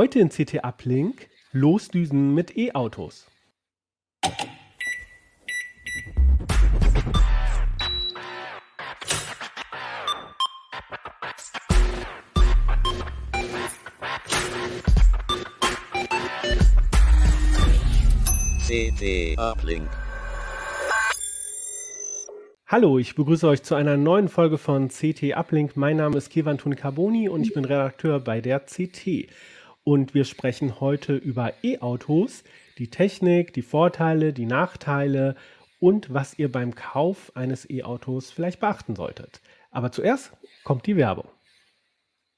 Heute in CT Uplink Losdüsen mit E-Autos. CT Uplink. Hallo, ich begrüße euch zu einer neuen Folge von CT Uplink. Mein Name ist Kevan Carboni und ich bin Redakteur bei der CT. Und wir sprechen heute über E-Autos, die Technik, die Vorteile, die Nachteile und was ihr beim Kauf eines E-Autos vielleicht beachten solltet. Aber zuerst kommt die Werbung.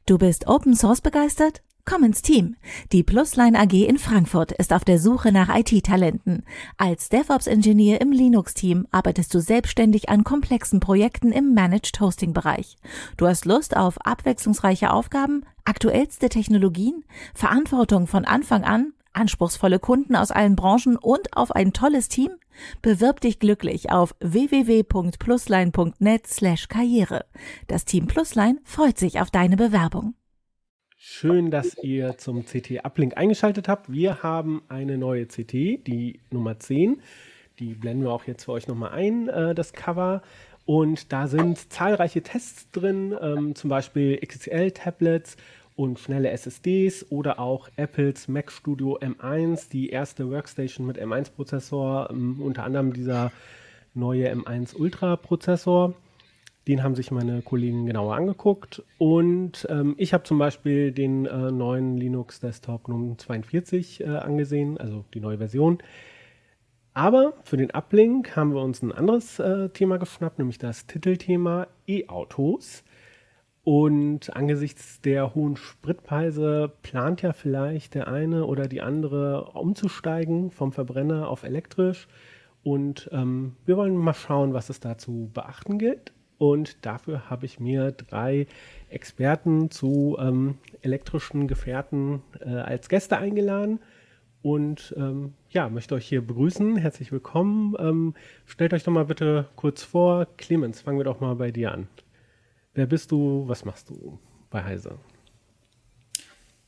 Du bist Open Source begeistert? Komm ins Team. Die Plusline AG in Frankfurt ist auf der Suche nach IT-Talenten. Als DevOps-Ingenieur im Linux-Team arbeitest du selbstständig an komplexen Projekten im Managed Hosting-Bereich. Du hast Lust auf abwechslungsreiche Aufgaben, aktuellste Technologien, Verantwortung von Anfang an, anspruchsvolle Kunden aus allen Branchen und auf ein tolles Team? Bewirb dich glücklich auf www.plusline.net slash karriere. Das Team Plusline freut sich auf deine Bewerbung. Schön, dass ihr zum CT Uplink eingeschaltet habt. Wir haben eine neue CT, die Nummer 10. Die blenden wir auch jetzt für euch nochmal ein, äh, das Cover. Und da sind zahlreiche Tests drin, ähm, zum Beispiel XXL-Tablets und schnelle SSDs oder auch Apples Mac Studio M1, die erste Workstation mit M1-Prozessor, ähm, unter anderem dieser neue M1 Ultra-Prozessor. Den haben sich meine Kollegen genauer angeguckt. Und ähm, ich habe zum Beispiel den äh, neuen Linux Desktop GNOME 42 äh, angesehen, also die neue Version. Aber für den Uplink haben wir uns ein anderes äh, Thema geschnappt, nämlich das Titelthema E-Autos. Und angesichts der hohen Spritpreise plant ja vielleicht der eine oder die andere umzusteigen vom Verbrenner auf elektrisch. Und ähm, wir wollen mal schauen, was es dazu beachten gilt. Und dafür habe ich mir drei Experten zu ähm, elektrischen Gefährten äh, als Gäste eingeladen. Und ähm, ja, möchte euch hier begrüßen. Herzlich willkommen. Ähm, stellt euch doch mal bitte kurz vor. Clemens, fangen wir doch mal bei dir an. Wer bist du? Was machst du bei Heise?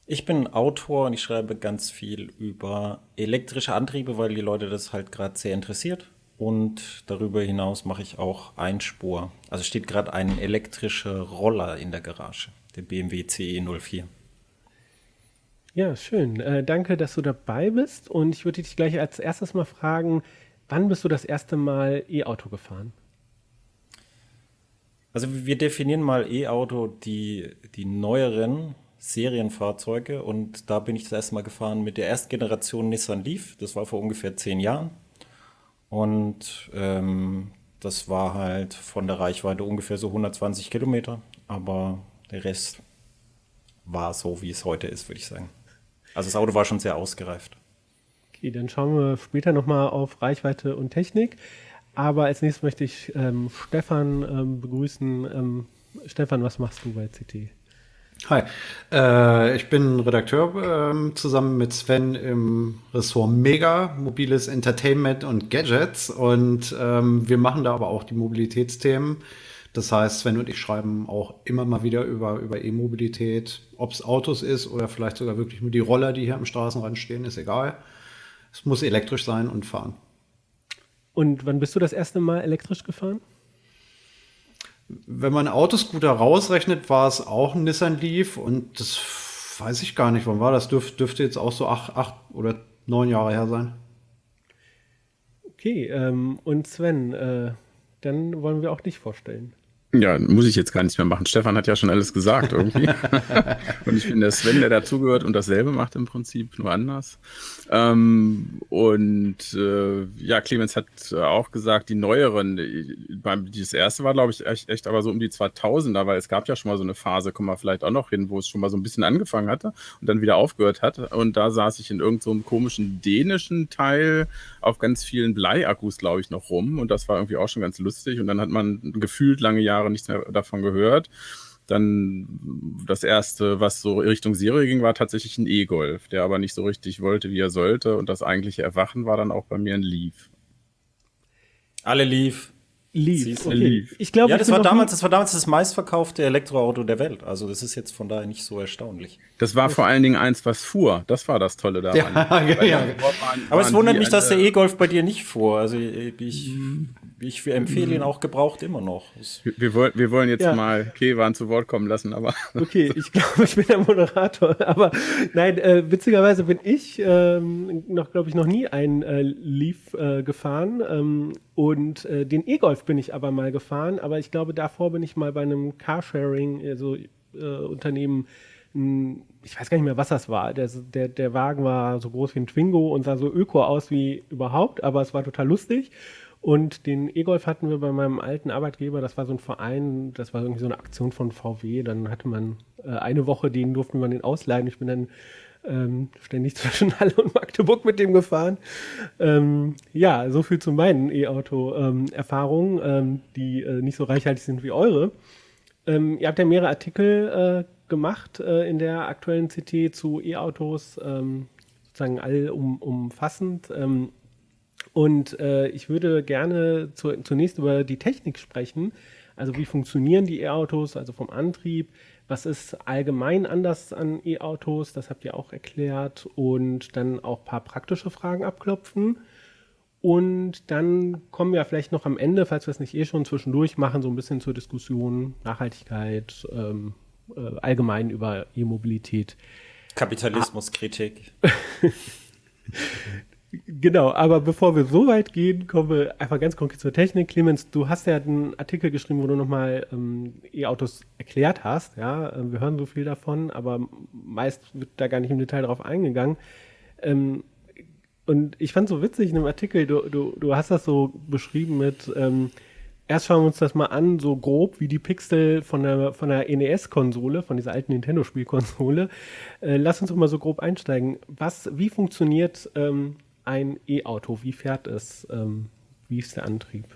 Ich bin Autor und ich schreibe ganz viel über elektrische Antriebe, weil die Leute das halt gerade sehr interessiert. Und darüber hinaus mache ich auch Einspur. Also steht gerade ein elektrischer Roller in der Garage, der BMW CE04. Ja, schön. Äh, danke, dass du dabei bist. Und ich würde dich gleich als erstes mal fragen, wann bist du das erste Mal E-Auto gefahren? Also wir definieren mal E-Auto die, die neueren Serienfahrzeuge und da bin ich das erste Mal gefahren mit der ersten Generation Nissan Leaf. Das war vor ungefähr zehn Jahren. Und ähm, das war halt von der Reichweite ungefähr so 120 Kilometer, aber der Rest war so, wie es heute ist, würde ich sagen. Also das Auto war schon sehr ausgereift. Okay, dann schauen wir später nochmal auf Reichweite und Technik. Aber als nächstes möchte ich ähm, Stefan ähm, begrüßen. Ähm, Stefan, was machst du bei CT? Hi, äh, ich bin Redakteur äh, zusammen mit Sven im Ressort Mega, mobiles Entertainment und Gadgets. Und ähm, wir machen da aber auch die Mobilitätsthemen. Das heißt, Sven und ich schreiben auch immer mal wieder über, über E-Mobilität, ob es Autos ist oder vielleicht sogar wirklich nur die Roller, die hier am Straßenrand stehen, ist egal. Es muss elektrisch sein und fahren. Und wann bist du das erste Mal elektrisch gefahren? Wenn man Autoscooter rausrechnet, war es auch ein Nissan Leaf und das weiß ich gar nicht, wann war das? Dürf, dürfte jetzt auch so acht, acht oder neun Jahre her sein. Okay, ähm, und Sven, äh, dann wollen wir auch dich vorstellen. Ja, muss ich jetzt gar nichts mehr machen. Stefan hat ja schon alles gesagt irgendwie. und ich bin der Sven, der dazugehört und dasselbe macht im Prinzip, nur anders. Ähm, und äh, ja, Clemens hat auch gesagt, die neueren, beim, das erste war, glaube ich, echt, echt aber so um die 2000er, weil es gab ja schon mal so eine Phase, kommen wir vielleicht auch noch hin, wo es schon mal so ein bisschen angefangen hatte und dann wieder aufgehört hat. Und da saß ich in irgendeinem so komischen dänischen Teil auf ganz vielen Bleiakkus, glaube ich, noch rum. Und das war irgendwie auch schon ganz lustig. Und dann hat man gefühlt lange Jahre Jahre nichts mehr davon gehört. Dann das erste, was so Richtung Serie ging, war tatsächlich ein E-Golf, der aber nicht so richtig wollte, wie er sollte. Und das eigentliche Erwachen war dann auch bei mir ein Leaf. Alle Leaf. Leaf. Okay. Leaf. Ich glaube, ja, das war damals, das war damals das meistverkaufte Elektroauto der Welt. Also das ist jetzt von daher nicht so erstaunlich. Das war vor allen Dingen eins, was fuhr. Das war das Tolle daran. Ja, ja, ja. Waren, Aber es wundert mich, dass der E-Golf bei dir nicht fuhr. Also ich, ich, ich empfehle ihn auch gebraucht immer noch. Wir, wir, wollen, wir wollen jetzt ja. mal Kevan zu Wort kommen lassen, aber. Okay, ich glaube, ich bin der Moderator. Aber nein, äh, witzigerweise bin ich ähm, noch, glaube ich, noch nie ein äh, Leaf äh, gefahren. Ähm, und äh, den E-Golf bin ich aber mal gefahren. Aber ich glaube, davor bin ich mal bei einem Carsharing, also Unternehmen, ich weiß gar nicht mehr, was das war. Der, der, der Wagen war so groß wie ein Twingo und sah so öko aus wie überhaupt, aber es war total lustig. Und den E-Golf hatten wir bei meinem alten Arbeitgeber, das war so ein Verein, das war irgendwie so eine Aktion von VW. Dann hatte man äh, eine Woche, den durften wir den ausleihen. Ich bin dann ähm, ständig zwischen Halle und Magdeburg mit dem gefahren. Ähm, ja, so viel zu meinen E-Auto-Erfahrungen, ähm, die äh, nicht so reichhaltig sind wie eure. Ähm, ihr habt ja mehrere Artikel äh, gemacht äh, in der aktuellen CT zu E-Autos, ähm, sozusagen allumfassend. Um, und äh, ich würde gerne zu, zunächst über die Technik sprechen. Also wie funktionieren die E-Autos, also vom Antrieb? Was ist allgemein anders an E-Autos? Das habt ihr auch erklärt. Und dann auch ein paar praktische Fragen abklopfen. Und dann kommen wir vielleicht noch am Ende, falls wir es nicht eh schon zwischendurch machen, so ein bisschen zur Diskussion Nachhaltigkeit, ähm, äh, allgemein über E-Mobilität. Kapitalismuskritik. Genau, aber bevor wir so weit gehen, kommen wir einfach ganz konkret zur Technik. Clemens, du hast ja einen Artikel geschrieben, wo du nochmal ähm, E-Autos erklärt hast. Ja, ähm, wir hören so viel davon, aber meist wird da gar nicht im Detail darauf eingegangen. Ähm, und ich fand es so witzig in dem Artikel, du, du, du hast das so beschrieben mit, ähm, erst schauen wir uns das mal an, so grob wie die Pixel von der, von der NES-Konsole, von dieser alten Nintendo-Spielkonsole. Äh, lass uns doch mal so grob einsteigen. Was, wie funktioniert ähm, ein E-Auto? Wie fährt es? Ähm, wie ist der Antrieb?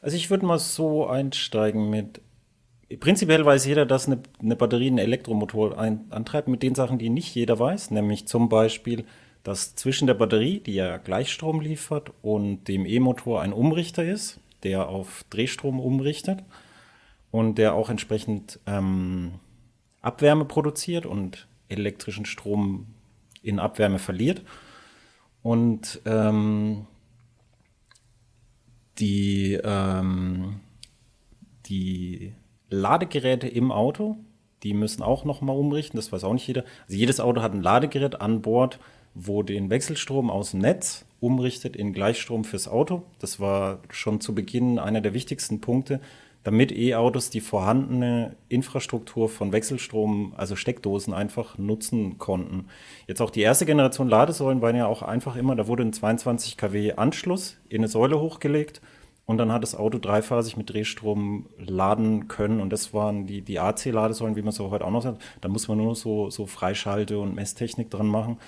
Also ich würde mal so einsteigen mit, prinzipiell weiß jeder, dass eine, eine Batterie einen Elektromotor ein, antreibt mit den Sachen, die nicht jeder weiß, nämlich zum Beispiel, dass zwischen der Batterie, die ja Gleichstrom liefert, und dem E-Motor ein Umrichter ist, der auf Drehstrom umrichtet und der auch entsprechend ähm, Abwärme produziert und elektrischen Strom in Abwärme verliert. Und ähm, die, ähm, die Ladegeräte im Auto, die müssen auch nochmal umrichten, das weiß auch nicht jeder. Also jedes Auto hat ein Ladegerät an Bord, wo den Wechselstrom aus dem Netz umrichtet in Gleichstrom fürs Auto. Das war schon zu Beginn einer der wichtigsten Punkte, damit E-Autos die vorhandene Infrastruktur von Wechselstrom, also Steckdosen, einfach nutzen konnten. Jetzt auch die erste Generation Ladesäulen waren ja auch einfach immer, da wurde ein 22 kW Anschluss in eine Säule hochgelegt und dann hat das Auto dreiphasig mit Drehstrom laden können und das waren die, die AC-Ladesäulen, wie man so heute auch noch sagt. Da muss man nur so, so Freischalte- und Messtechnik dran machen.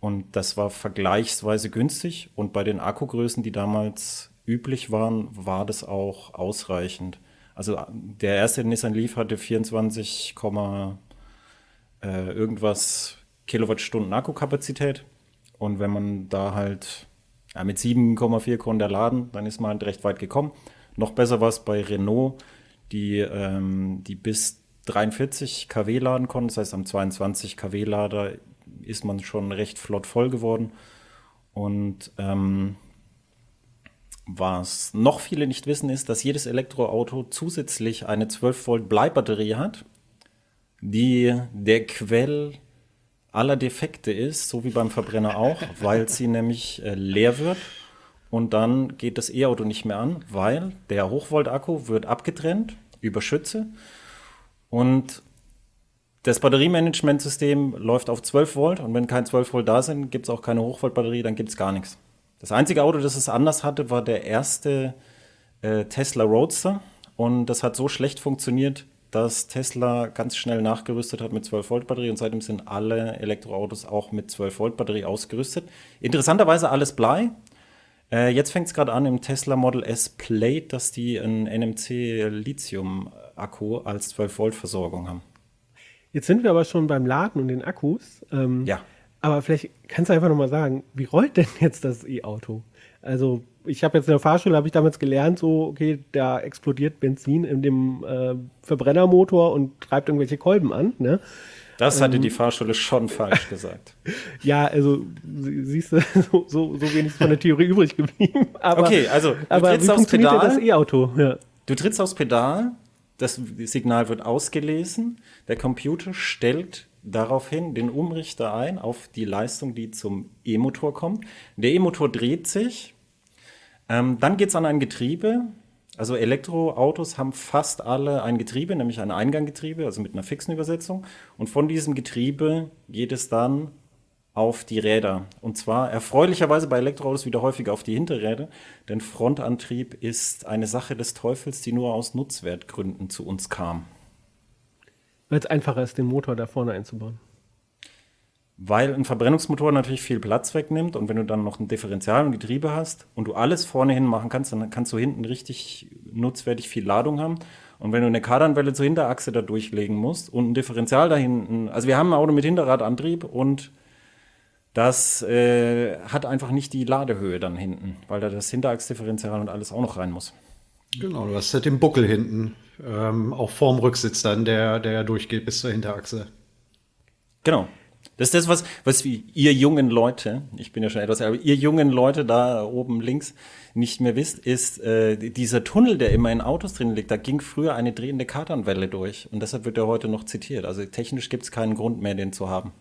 Und das war vergleichsweise günstig und bei den Akkugrößen, die damals üblich waren, war das auch ausreichend. Also der erste Nissan Leaf hatte 24, äh, irgendwas Kilowattstunden Akkukapazität. Und wenn man da halt ja, mit 7,4 konnte laden, dann ist man halt recht weit gekommen. Noch besser war es bei Renault, die, ähm, die bis 43 kW laden konnten. Das heißt, am 22 kW Lader ist man schon recht flott voll geworden. Und ähm, was noch viele nicht wissen, ist, dass jedes Elektroauto zusätzlich eine 12 Volt Bleibatterie hat, die der Quell aller Defekte ist, so wie beim Verbrenner auch, weil sie nämlich äh, leer wird. Und dann geht das E-Auto nicht mehr an, weil der Hochvolt-Akku wird abgetrennt über Schütze. Und das Batteriemanagementsystem läuft auf 12 Volt. Und wenn kein 12 Volt da sind, gibt es auch keine Hochvoltbatterie, dann gibt es gar nichts. Das einzige Auto, das es anders hatte, war der erste äh, Tesla Roadster. Und das hat so schlecht funktioniert, dass Tesla ganz schnell nachgerüstet hat mit 12 Volt Batterie und seitdem sind alle Elektroautos auch mit 12 Volt Batterie ausgerüstet. Interessanterweise alles Blei. Äh, jetzt fängt es gerade an im Tesla Model S Plate, dass die einen NMC Lithium Akku als 12 Volt Versorgung haben. Jetzt sind wir aber schon beim Laden und den Akkus. Ähm, ja. Aber vielleicht kannst du einfach nochmal sagen, wie rollt denn jetzt das E-Auto? Also ich habe jetzt in der Fahrschule, habe ich damals gelernt, so, okay, da explodiert Benzin in dem äh, Verbrennermotor und treibt irgendwelche Kolben an. Ne? Das hatte ähm, die Fahrschule schon falsch gesagt. ja, also siehst du, so, so, so wenig von der Theorie übrig geblieben. Aber, okay, also du aber trittst aufs Pedal. das E-Auto? Ja. Du trittst aufs Pedal, das Signal wird ausgelesen, der Computer stellt daraufhin den Umrichter ein auf die Leistung, die zum E-Motor kommt. Der E-Motor dreht sich, ähm, dann geht es an ein Getriebe. Also Elektroautos haben fast alle ein Getriebe, nämlich ein Einganggetriebe, also mit einer fixen Übersetzung. Und von diesem Getriebe geht es dann auf die Räder. Und zwar erfreulicherweise bei Elektroautos wieder häufiger auf die Hinterräder, denn Frontantrieb ist eine Sache des Teufels, die nur aus Nutzwertgründen zu uns kam. Weil es einfacher ist, den Motor da vorne einzubauen. Weil ein Verbrennungsmotor natürlich viel Platz wegnimmt und wenn du dann noch ein Differential und Getriebe hast und du alles vorne hin machen kannst, dann kannst du hinten richtig nutzwertig viel Ladung haben. Und wenn du eine Kardanwelle zur Hinterachse da durchlegen musst und ein Differential da hinten, also wir haben ein Auto mit Hinterradantrieb und das äh, hat einfach nicht die Ladehöhe dann hinten, weil da das Hinterachsdifferential und alles auch noch rein muss. Genau, du hast halt den Buckel hinten, ähm, auch vorm Rücksitz dann, der, der durchgeht bis zur Hinterachse. Genau. Das ist das, was, was ihr jungen Leute, ich bin ja schon etwas, aber ihr jungen Leute da oben links nicht mehr wisst, ist äh, dieser Tunnel, der immer in Autos drin liegt, da ging früher eine drehende Kardanwelle durch. Und deshalb wird er heute noch zitiert. Also technisch gibt es keinen Grund mehr, den zu haben.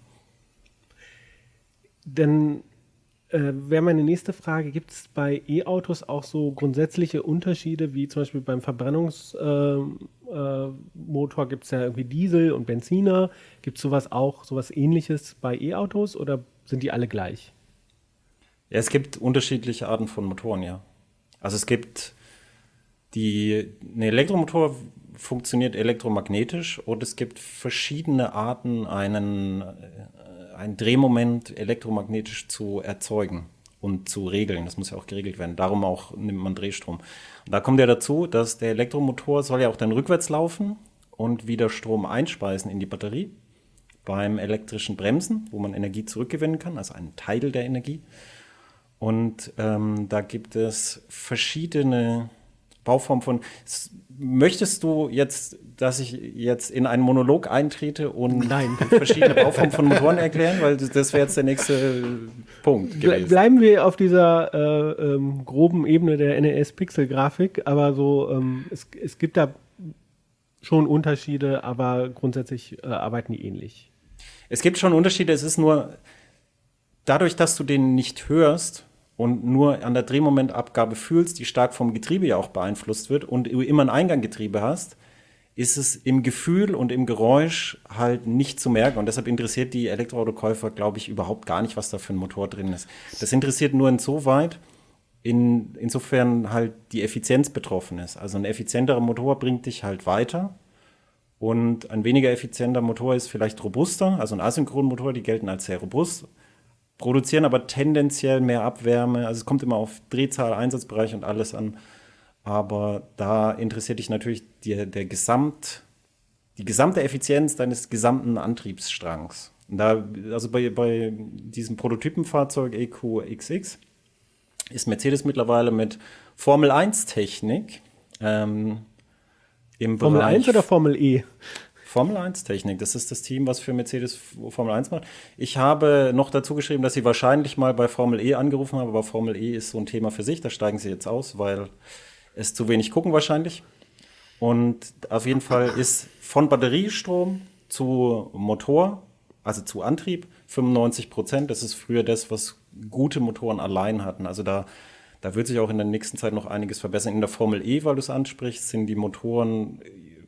Dann äh, wäre meine nächste Frage, gibt es bei E-Autos auch so grundsätzliche Unterschiede, wie zum Beispiel beim Verbrennungsmotor äh, äh, gibt es ja irgendwie Diesel und Benziner. Gibt es sowas auch, sowas ähnliches bei E-Autos oder sind die alle gleich? Ja, es gibt unterschiedliche Arten von Motoren, ja. Also es gibt die, ein Elektromotor funktioniert elektromagnetisch und es gibt verschiedene Arten, einen äh, ein Drehmoment elektromagnetisch zu erzeugen und zu regeln. Das muss ja auch geregelt werden. Darum auch nimmt man Drehstrom. Und da kommt ja dazu, dass der Elektromotor soll ja auch dann rückwärts laufen und wieder Strom einspeisen in die Batterie beim elektrischen Bremsen, wo man Energie zurückgewinnen kann, also einen Teil der Energie. Und ähm, da gibt es verschiedene Bauformen von. Möchtest du jetzt, dass ich jetzt in einen Monolog eintrete und Nein. verschiedene Bauformen von Motoren erklären? Weil das wäre jetzt der nächste Punkt. Gewesen. Bleiben wir auf dieser äh, ähm, groben Ebene der NES-Pixel-Grafik, aber so, ähm, es, es gibt da schon Unterschiede, aber grundsätzlich äh, arbeiten die ähnlich. Es gibt schon Unterschiede, es ist nur dadurch, dass du den nicht hörst, und nur an der Drehmomentabgabe fühlst, die stark vom Getriebe ja auch beeinflusst wird und du immer ein Einganggetriebe hast, ist es im Gefühl und im Geräusch halt nicht zu merken. Und deshalb interessiert die Elektroautokäufer, glaube ich, überhaupt gar nicht, was da für ein Motor drin ist. Das interessiert nur insoweit, in, insofern halt die Effizienz betroffen ist. Also ein effizienterer Motor bringt dich halt weiter. Und ein weniger effizienter Motor ist vielleicht robuster. Also ein Asynchronmotor, die gelten als sehr robust produzieren aber tendenziell mehr Abwärme. Also es kommt immer auf Drehzahl, Einsatzbereich und alles an. Aber da interessiert dich natürlich die, der Gesamt, die gesamte Effizienz deines gesamten Antriebsstrangs. Und da, also bei, bei diesem Prototypenfahrzeug EQXX ist Mercedes mittlerweile mit Formel 1 Technik ähm, im Formel Bereich, 1 oder Formel E? Formel 1 Technik. Das ist das Team, was für Mercedes Formel 1 macht. Ich habe noch dazu geschrieben, dass sie wahrscheinlich mal bei Formel E angerufen haben, aber Formel E ist so ein Thema für sich. Da steigen sie jetzt aus, weil es zu wenig gucken wahrscheinlich. Und auf jeden Fall ist von Batteriestrom zu Motor, also zu Antrieb, 95 Prozent. Das ist früher das, was gute Motoren allein hatten. Also da, da wird sich auch in der nächsten Zeit noch einiges verbessern. In der Formel E, weil du es ansprichst, sind die Motoren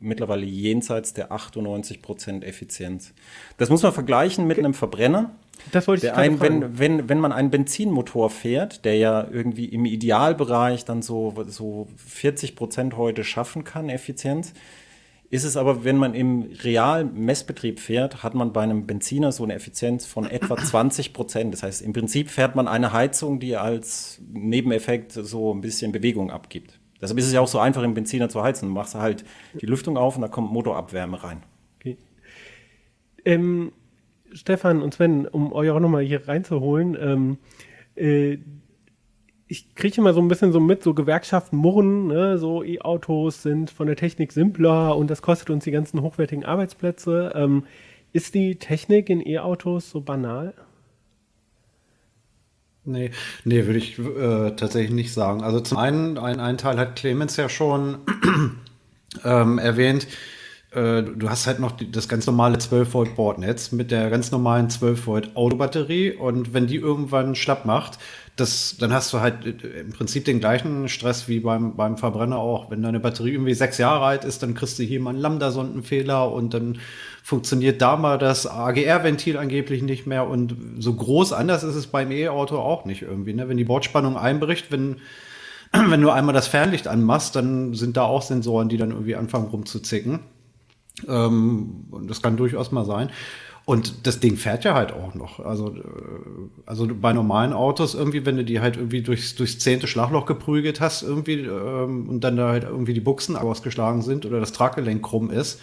mittlerweile jenseits der 98 Prozent Effizienz. Das muss man vergleichen mit einem Verbrenner. Das wollte ich ein, wenn, wenn, wenn man einen Benzinmotor fährt, der ja irgendwie im Idealbereich dann so, so 40 Prozent heute schaffen kann, Effizienz, ist es aber, wenn man im realen Messbetrieb fährt, hat man bei einem Benziner so eine Effizienz von etwa 20 Prozent. Das heißt, im Prinzip fährt man eine Heizung, die als Nebeneffekt so ein bisschen Bewegung abgibt. Deshalb ist es ja auch so einfach, im Benziner zu heizen. Du machst halt die Lüftung auf und da kommt Motorabwärme rein. Okay. Ähm, Stefan und Sven, um euch auch nochmal hier reinzuholen, ähm, äh, ich kriege immer so ein bisschen so mit, so Gewerkschaften murren, ne? so E-Autos sind von der Technik simpler und das kostet uns die ganzen hochwertigen Arbeitsplätze. Ähm, ist die Technik in E-Autos so banal? Nee, nee, würde ich äh, tatsächlich nicht sagen. Also zum einen, ein, ein Teil hat Clemens ja schon ähm, erwähnt, äh, du hast halt noch das ganz normale 12 Volt Bordnetz mit der ganz normalen 12 Volt Autobatterie und wenn die irgendwann schlapp macht, das, dann hast du halt äh, im Prinzip den gleichen Stress wie beim, beim Verbrenner auch. Wenn deine Batterie irgendwie sechs Jahre alt ist, dann kriegst du hier mal einen Lambda-Sondenfehler und dann funktioniert da mal das AGR-Ventil angeblich nicht mehr und so groß anders ist es beim E-Auto auch nicht irgendwie. Ne? Wenn die Bordspannung einbricht, wenn, wenn du einmal das Fernlicht anmachst, dann sind da auch Sensoren, die dann irgendwie anfangen rumzuzicken. Ähm, und das kann durchaus mal sein. Und das Ding fährt ja halt auch noch. Also, äh, also bei normalen Autos irgendwie, wenn du die halt irgendwie durchs, durchs zehnte Schlagloch geprügelt hast irgendwie ähm, und dann da halt irgendwie die Buchsen ausgeschlagen sind oder das Traggelenk krumm ist,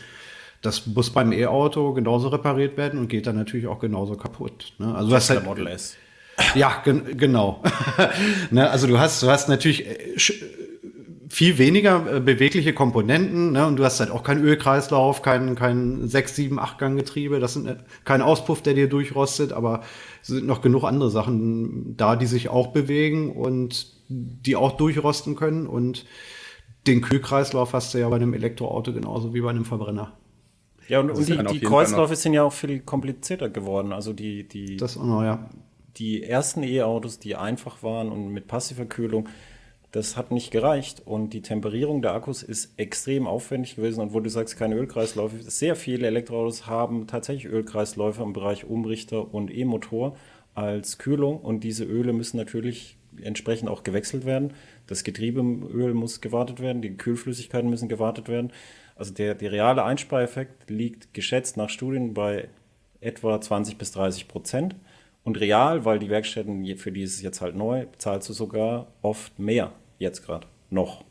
das muss beim E-Auto genauso repariert werden und geht dann natürlich auch genauso kaputt. Ne? Also du hast halt, Model S. Ja, gen genau. ne? Also du hast, du hast natürlich äh, viel weniger äh, bewegliche Komponenten ne? und du hast halt auch keinen Ölkreislauf, kein, kein 6, 7, 8 Gang Getriebe, das sind äh, kein Auspuff, der dir durchrostet, aber es sind noch genug andere Sachen da, die sich auch bewegen und die auch durchrosten können und den Kühlkreislauf hast du ja bei einem Elektroauto genauso wie bei einem Verbrenner. Ja, und, und die, die Kreisläufe sind ja auch viel komplizierter geworden. Also die, die, das auch noch, ja. die ersten E-Autos, die einfach waren und mit passiver Kühlung, das hat nicht gereicht. Und die Temperierung der Akkus ist extrem aufwendig gewesen. Und wo du sagst, keine Ölkreisläufe, sehr viele Elektroautos haben tatsächlich Ölkreisläufe im Bereich Umrichter und E-Motor als Kühlung. Und diese Öle müssen natürlich entsprechend auch gewechselt werden. Das Getriebeöl muss gewartet werden, die Kühlflüssigkeiten müssen gewartet werden. Also der, der reale Einspareffekt liegt geschätzt nach Studien bei etwa 20 bis 30 Prozent. Und real, weil die Werkstätten, für die ist es jetzt halt neu, zahlst du sogar oft mehr jetzt gerade noch.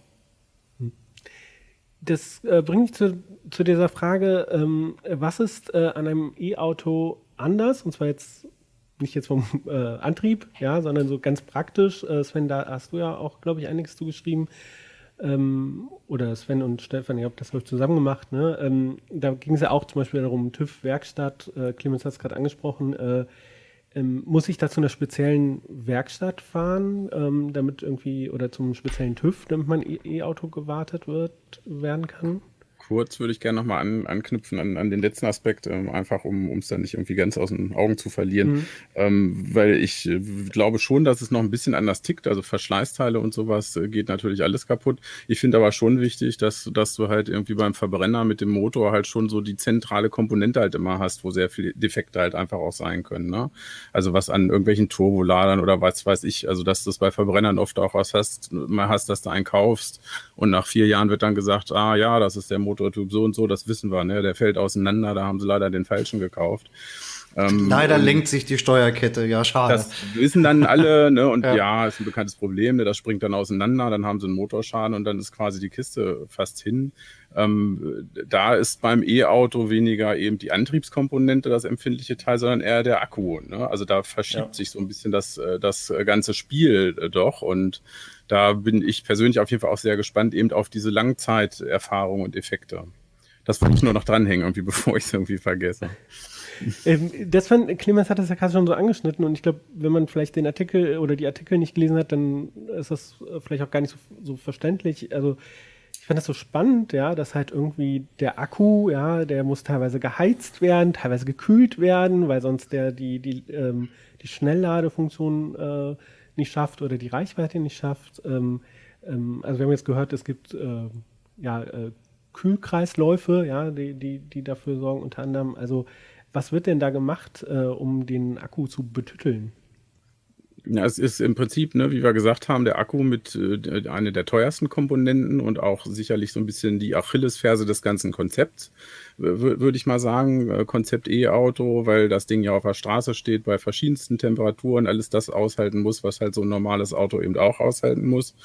Das äh, bringt mich zu, zu dieser Frage, ähm, was ist äh, an einem E-Auto anders? Und zwar jetzt nicht jetzt vom äh, Antrieb, ja, sondern so ganz praktisch. Äh, Sven, da hast du ja auch, glaube ich, einiges zugeschrieben ähm, oder Sven und Stefan, ihr habt das glaube zusammen gemacht, ne? Ähm, da ging es ja auch zum Beispiel darum, TÜV Werkstatt, äh, Clemens hat es gerade angesprochen, äh, ähm, muss ich da zu einer speziellen Werkstatt fahren, ähm, damit irgendwie, oder zum speziellen TÜV, damit mein E-Auto gewartet wird, werden kann? Kurz würde ich gerne nochmal an, anknüpfen an, an den letzten Aspekt, ähm, einfach um es dann nicht irgendwie ganz aus den Augen zu verlieren. Mhm. Ähm, weil ich äh, glaube schon, dass es noch ein bisschen anders tickt. Also Verschleißteile und sowas äh, geht natürlich alles kaputt. Ich finde aber schon wichtig, dass, dass du halt irgendwie beim Verbrenner mit dem Motor halt schon so die zentrale Komponente halt immer hast, wo sehr viele Defekte halt einfach auch sein können. Ne? Also was an irgendwelchen Turboladern oder was weiß ich, also dass du das bei Verbrennern oft auch was hast, mal hast, dass du einen kaufst und nach vier Jahren wird dann gesagt, ah ja, das ist der Motor Prototyp so und so, das wissen wir, ne? Der fällt auseinander, da haben sie leider den falschen gekauft. Ähm, Leider lenkt sich die Steuerkette, ja, schade. Das wissen dann alle, ne? Und ja. ja, ist ein bekanntes Problem, ne? Das springt dann auseinander, dann haben sie einen Motorschaden und dann ist quasi die Kiste fast hin. Ähm, da ist beim E-Auto weniger eben die Antriebskomponente das empfindliche Teil, sondern eher der Akku. Ne? Also da verschiebt ja. sich so ein bisschen das, äh, das ganze Spiel äh, doch und da bin ich persönlich auf jeden Fall auch sehr gespannt eben auf diese Langzeiterfahrung und Effekte. Das wollte ich nur noch dranhängen, irgendwie, bevor ich es irgendwie vergesse. Ähm, das fand, Clemens hat das ja gerade schon so angeschnitten und ich glaube, wenn man vielleicht den Artikel oder die Artikel nicht gelesen hat, dann ist das vielleicht auch gar nicht so, so verständlich. Also ich fand das so spannend, ja, dass halt irgendwie der Akku, ja, der muss teilweise geheizt werden, teilweise gekühlt werden, weil sonst der die, die, ähm, die Schnellladefunktion äh, nicht schafft oder die Reichweite nicht schafft. Ähm, ähm, also wir haben jetzt gehört, es gibt äh, ja, äh, Kühlkreisläufe, ja, die, die, die dafür sorgen, unter anderem. Also was wird denn da gemacht, äh, um den Akku zu betütteln? Ja, es ist im Prinzip, ne, wie wir gesagt haben, der Akku mit äh, einer der teuersten Komponenten und auch sicherlich so ein bisschen die Achillesferse des ganzen Konzepts, würde ich mal sagen. Äh, Konzept E-Auto, weil das Ding ja auf der Straße steht, bei verschiedensten Temperaturen alles das aushalten muss, was halt so ein normales Auto eben auch aushalten muss.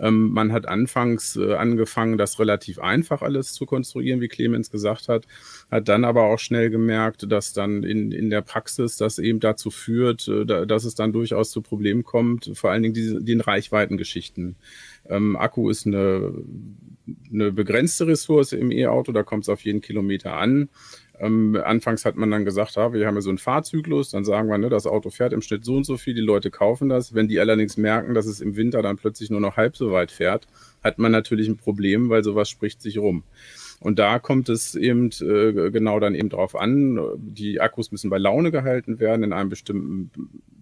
Ähm, man hat anfangs äh, angefangen, das relativ einfach alles zu konstruieren, wie Clemens gesagt hat, hat dann aber auch schnell gemerkt, dass dann in, in der Praxis das eben dazu führt, äh, dass es dann durchaus zu Problemen kommt, vor allen Dingen diese, den Reichweitengeschichten. Ähm, Akku ist eine, eine begrenzte Ressource im E-Auto, da kommt es auf jeden Kilometer an. Ähm, anfangs hat man dann gesagt, ja, wir haben ja so einen Fahrzyklus, dann sagen wir, ne, das Auto fährt im Schnitt so und so viel, die Leute kaufen das. Wenn die allerdings merken, dass es im Winter dann plötzlich nur noch halb so weit fährt, hat man natürlich ein Problem, weil sowas spricht sich rum. Und da kommt es eben äh, genau dann eben drauf an. Die Akkus müssen bei Laune gehalten werden in einem bestimmten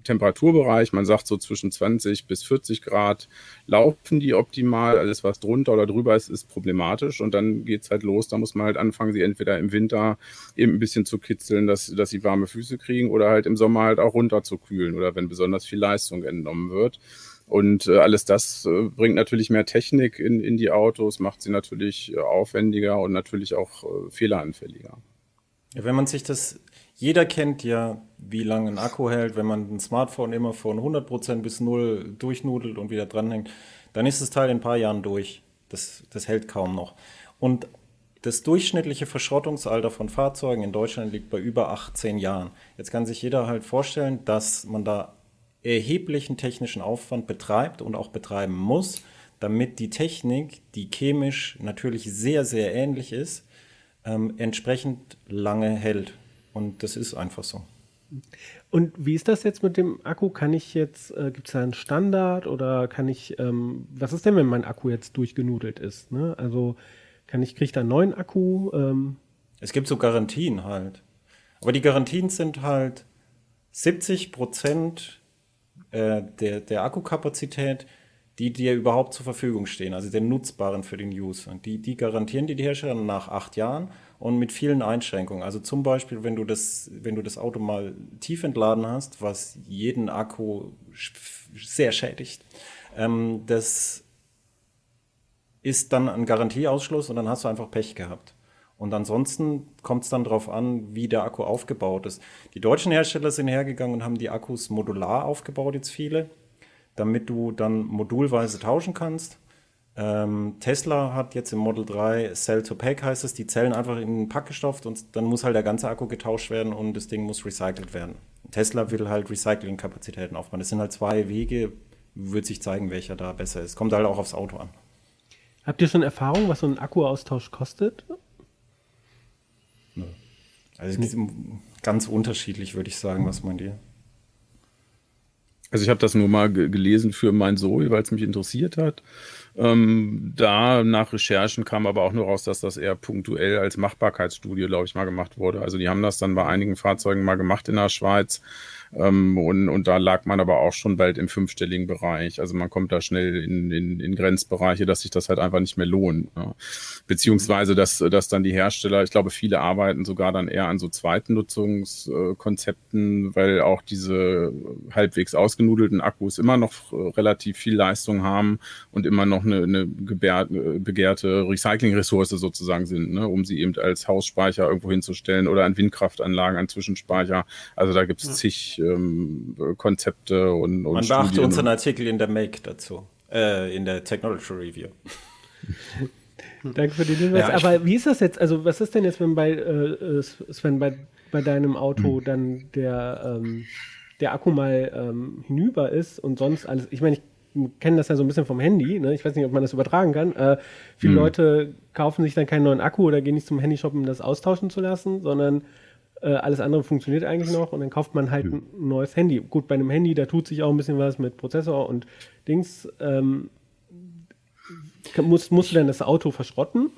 Temperaturbereich. Man sagt so zwischen 20 bis 40 Grad laufen die optimal. Alles, was drunter oder drüber ist, ist problematisch. Und dann geht's halt los. Da muss man halt anfangen, sie entweder im Winter eben ein bisschen zu kitzeln, dass, dass sie warme Füße kriegen oder halt im Sommer halt auch runter zu kühlen oder wenn besonders viel Leistung entnommen wird. Und äh, alles das äh, bringt natürlich mehr Technik in, in die Autos, macht sie natürlich äh, aufwendiger und natürlich auch äh, fehleranfälliger. Ja, wenn man sich das, jeder kennt ja, wie lange ein Akku hält, wenn man ein Smartphone immer von 100% bis 0 durchnudelt und wieder dranhängt, dann ist das Teil in ein paar Jahren durch. Das, das hält kaum noch. Und das durchschnittliche Verschrottungsalter von Fahrzeugen in Deutschland liegt bei über 18 Jahren. Jetzt kann sich jeder halt vorstellen, dass man da erheblichen technischen Aufwand betreibt und auch betreiben muss, damit die Technik, die chemisch natürlich sehr, sehr ähnlich ist, ähm, entsprechend lange hält. Und das ist einfach so. Und wie ist das jetzt mit dem Akku? Kann ich jetzt, äh, gibt es da einen Standard oder kann ich, ähm, was ist denn, wenn mein Akku jetzt durchgenudelt ist? Ne? Also kann ich, kriege ich da einen neuen Akku? Ähm? Es gibt so Garantien halt. Aber die Garantien sind halt 70 Prozent äh, der, der Akkukapazität, die dir überhaupt zur Verfügung stehen, also der nutzbaren für den User. Die, die garantieren die, die Hersteller nach acht Jahren und mit vielen Einschränkungen. Also zum Beispiel, wenn du das, wenn du das Auto mal tief entladen hast, was jeden Akku sehr schädigt, ähm, das ist dann ein Garantieausschluss und dann hast du einfach Pech gehabt. Und ansonsten kommt es dann darauf an, wie der Akku aufgebaut ist. Die deutschen Hersteller sind hergegangen und haben die Akkus modular aufgebaut, jetzt viele, damit du dann modulweise tauschen kannst. Ähm, Tesla hat jetzt im Model 3 Cell to Pack heißt es, die Zellen einfach in einen Pack gestopft und dann muss halt der ganze Akku getauscht werden und das Ding muss recycelt werden. Tesla will halt Recycling-Kapazitäten aufbauen. Das sind halt zwei Wege, wird sich zeigen, welcher da besser ist. Kommt halt auch aufs Auto an. Habt ihr schon Erfahrung, was so ein Akkuaustausch kostet? Also ganz unterschiedlich, würde ich sagen. Was meint ihr? Also ich habe das nur mal gelesen für mein Zoe, weil es mich interessiert hat. Ähm, da nach Recherchen kam aber auch nur raus, dass das eher punktuell als Machbarkeitsstudie, glaube ich, mal gemacht wurde. Also die haben das dann bei einigen Fahrzeugen mal gemacht in der Schweiz ähm, und, und da lag man aber auch schon bald im fünfstelligen Bereich. Also man kommt da schnell in, in, in Grenzbereiche, dass sich das halt einfach nicht mehr lohnt. Ja. Beziehungsweise, dass, dass dann die Hersteller, ich glaube, viele arbeiten sogar dann eher an so zweiten Nutzungskonzepten, weil auch diese halbwegs ausgenudelten Akkus immer noch relativ viel Leistung haben und immer noch eine, eine begehrte Recycling-Ressource sozusagen sind, ne, um sie eben als Hausspeicher irgendwo hinzustellen oder an Windkraftanlagen, an Zwischenspeicher. Also da gibt es ja. Ähm, Konzepte und, und Man beachte unseren Artikel in der Make dazu, äh, in der Technology Review. Danke für den Hinweis. Ja, Aber wie ist das jetzt? Also, was ist denn jetzt, wenn bei äh, Sven bei, bei deinem Auto hm. dann der, ähm, der Akku mal ähm, hinüber ist und sonst alles? Ich meine, ich kenne das ja so ein bisschen vom Handy. Ne? Ich weiß nicht, ob man das übertragen kann. Äh, viele hm. Leute kaufen sich dann keinen neuen Akku oder gehen nicht zum Handyshop, um das austauschen zu lassen, sondern äh, alles andere funktioniert eigentlich noch und dann kauft man halt ein neues Handy. Gut, bei einem Handy, da tut sich auch ein bisschen was mit Prozessor und Dings. Ähm, musst, musst du denn das Auto verschrotten?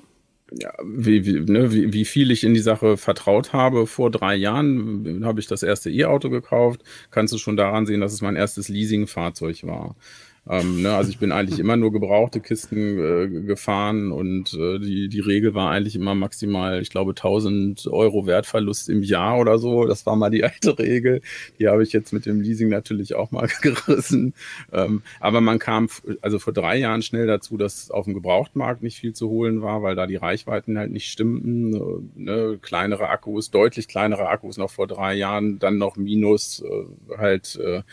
ja, wie, wie, ne, wie, wie viel ich in die Sache vertraut habe. Vor drei Jahren habe ich das erste E-Auto gekauft. Kannst du schon daran sehen, dass es mein erstes Leasing-Fahrzeug war. Ähm, ne, also ich bin eigentlich immer nur gebrauchte Kisten äh, gefahren und äh, die, die Regel war eigentlich immer maximal, ich glaube, 1000 Euro Wertverlust im Jahr oder so. Das war mal die alte Regel. Die habe ich jetzt mit dem Leasing natürlich auch mal gerissen. Ähm, aber man kam also vor drei Jahren schnell dazu, dass auf dem Gebrauchtmarkt nicht viel zu holen war, weil da die Reichweiten halt nicht stimmten. Äh, ne, kleinere Akkus, deutlich kleinere Akkus noch vor drei Jahren, dann noch minus äh, halt äh,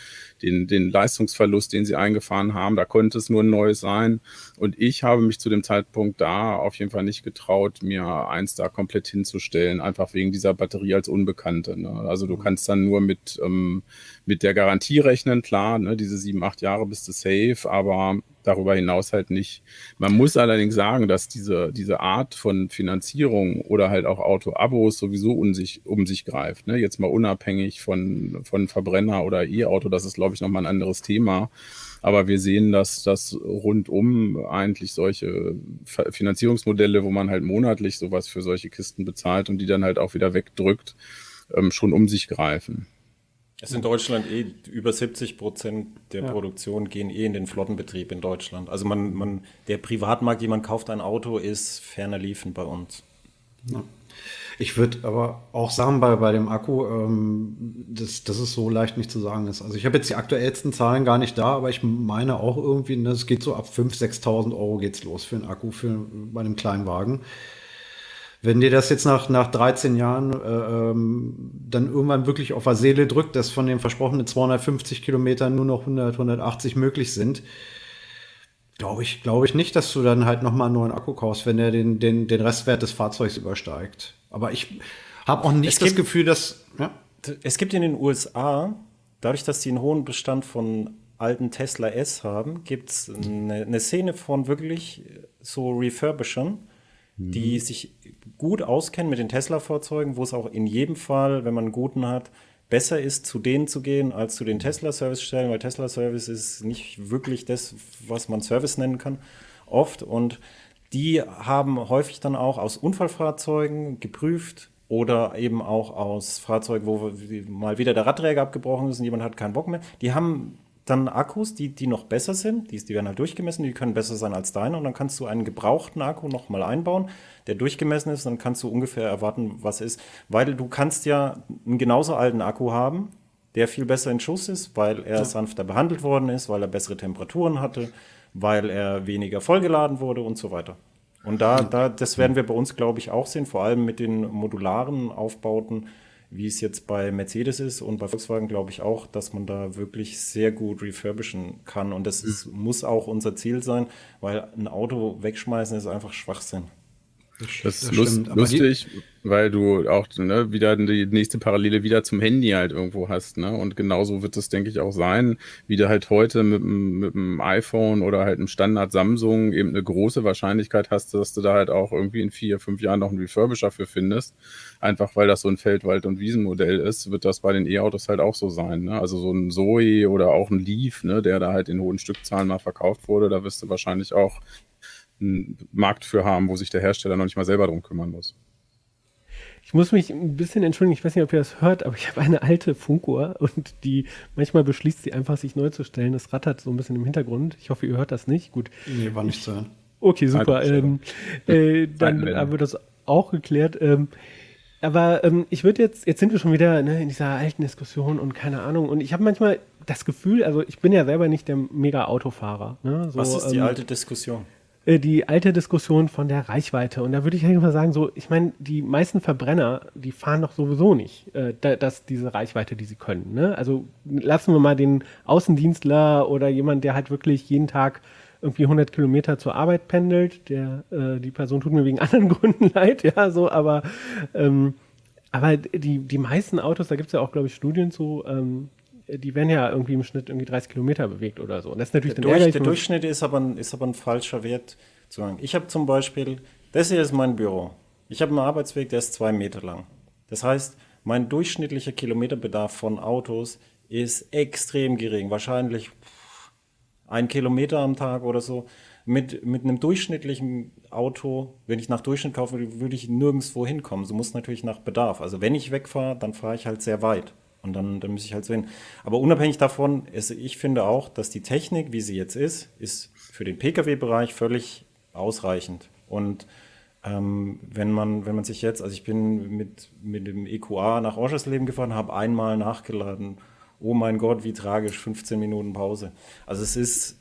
den, den Leistungsverlust, den sie eingefahren gefahren haben. Da konnte es nur ein neues sein. Und ich habe mich zu dem Zeitpunkt da auf jeden Fall nicht getraut, mir eins da komplett hinzustellen, einfach wegen dieser Batterie als Unbekannte. Ne? Also du kannst dann nur mit, ähm, mit der Garantie rechnen, klar, ne? diese sieben, acht Jahre bist du safe, aber darüber hinaus halt nicht. Man muss allerdings sagen, dass diese, diese Art von Finanzierung oder halt auch Auto-Abos sowieso um sich, um sich greift. Ne? Jetzt mal unabhängig von, von Verbrenner oder E-Auto, das ist, glaube ich, nochmal ein anderes Thema. Aber wir sehen, dass das rundum eigentlich solche Finanzierungsmodelle, wo man halt monatlich sowas für solche Kisten bezahlt und die dann halt auch wieder wegdrückt, ähm, schon um sich greifen. Es ist in Deutschland eh über 70 Prozent der ja. Produktion gehen eh in den Flottenbetrieb in Deutschland. Also man, man, der Privatmarkt, jemand kauft ein Auto, ist ferner liefen bei uns. Ja. Ich würde aber auch sagen, bei, bei dem Akku, ähm, dass, dass es so leicht nicht zu sagen ist. Also ich habe jetzt die aktuellsten Zahlen gar nicht da, aber ich meine auch irgendwie, ne, es geht so ab 5.000, 6.000 Euro geht's los für einen Akku für, bei einem kleinen Wagen. Wenn dir das jetzt nach, nach 13 Jahren äh, ähm, dann irgendwann wirklich auf der Seele drückt, dass von den versprochenen 250 Kilometern nur noch 100, 180 möglich sind, glaube ich, glaube ich nicht, dass du dann halt nochmal einen neuen Akku kaufst, wenn er den, den, den Restwert des Fahrzeugs übersteigt. Aber ich habe auch nicht es das Gefühl, dass. Ja? Es gibt in den USA, dadurch, dass sie einen hohen Bestand von alten Tesla S haben, gibt es eine, eine Szene von wirklich so Refurbishern, die mhm. sich gut auskennen mit den Tesla-Fahrzeugen, wo es auch in jedem Fall, wenn man einen guten hat, besser ist, zu denen zu gehen, als zu den Tesla-Service-Stellen, weil Tesla-Service ist nicht wirklich das, was man Service nennen kann, oft. Und die haben häufig dann auch aus Unfallfahrzeugen geprüft oder eben auch aus Fahrzeugen, wo mal wieder der Radträger abgebrochen ist und jemand hat keinen Bock mehr. Die haben dann Akkus, die, die noch besser sind, die, die werden halt durchgemessen, die können besser sein als deine und dann kannst du einen gebrauchten Akku nochmal einbauen, der durchgemessen ist, dann kannst du ungefähr erwarten, was ist, weil du kannst ja einen genauso alten Akku haben, der viel besser in Schuss ist, weil er ja. sanfter behandelt worden ist, weil er bessere Temperaturen hatte, weil er weniger vollgeladen wurde und so weiter. Und da, da, das werden wir bei uns, glaube ich, auch sehen, vor allem mit den modularen Aufbauten, wie es jetzt bei Mercedes ist und bei Volkswagen glaube ich auch, dass man da wirklich sehr gut refurbischen kann. Und das ist, muss auch unser Ziel sein, weil ein Auto wegschmeißen ist einfach Schwachsinn. Das, das ist lust, lustig, weil du auch ne, wieder die nächste Parallele wieder zum Handy halt irgendwo hast. Ne? Und genauso wird es, denke ich, auch sein, wie du halt heute mit, mit dem iPhone oder halt einem Standard Samsung eben eine große Wahrscheinlichkeit hast, dass du da halt auch irgendwie in vier, fünf Jahren noch einen Refurbisher für findest. Einfach weil das so ein Feld-, Wald- und Wiesenmodell ist, wird das bei den E-Autos halt auch so sein. Ne? Also so ein Zoe oder auch ein Leaf, ne, der da halt in hohen Stückzahlen mal verkauft wurde, da wirst du wahrscheinlich auch einen Markt für haben, wo sich der Hersteller noch nicht mal selber drum kümmern muss. Ich muss mich ein bisschen entschuldigen, ich weiß nicht, ob ihr das hört, aber ich habe eine alte Funkuhr und die manchmal beschließt sie einfach, sich neu zu stellen. Das rattert so ein bisschen im Hintergrund. Ich hoffe, ihr hört das nicht. Gut. Nee, war nicht zu hören. Okay, super. Ähm, äh, dann haben wir das auch geklärt. Ähm, aber ähm, ich würde jetzt, jetzt sind wir schon wieder ne, in dieser alten Diskussion und keine Ahnung. Und ich habe manchmal das Gefühl, also ich bin ja selber nicht der Mega-Autofahrer. Ne? So, Was ist die ähm, alte Diskussion? Äh, die alte Diskussion von der Reichweite. Und da würde ich einfach sagen, so, ich meine, die meisten Verbrenner, die fahren doch sowieso nicht, äh, das, diese Reichweite, die sie können. Ne? Also lassen wir mal den Außendienstler oder jemand, der halt wirklich jeden Tag irgendwie 100 Kilometer zur Arbeit pendelt. Der, äh, die Person tut mir wegen anderen Gründen leid, ja, so, aber, ähm, aber die, die meisten Autos, da gibt es ja auch, glaube ich, Studien zu, ähm, die werden ja irgendwie im Schnitt irgendwie 30 Kilometer bewegt oder so. Und das ist natürlich der, Durch, der Durchschnitt ist aber, ein, ist aber ein falscher Wert zu sagen. Ich habe zum Beispiel, das hier ist mein Büro. Ich habe einen Arbeitsweg, der ist zwei Meter lang. Das heißt, mein durchschnittlicher Kilometerbedarf von Autos ist extrem gering. Wahrscheinlich ein Kilometer am Tag oder so. Mit, mit einem durchschnittlichen Auto, wenn ich nach Durchschnitt kaufe, würde ich nirgendwo hinkommen. So muss natürlich nach Bedarf. Also wenn ich wegfahre, dann fahre ich halt sehr weit. Und dann, dann muss ich halt sehen. Aber unabhängig davon, ist, ich finde auch, dass die Technik, wie sie jetzt ist, ist für den Pkw-Bereich völlig ausreichend. Und ähm, wenn, man, wenn man sich jetzt, also ich bin mit, mit dem EQA nach Oschersleben gefahren, habe einmal nachgeladen. Oh mein Gott, wie tragisch, 15 Minuten Pause. Also es ist,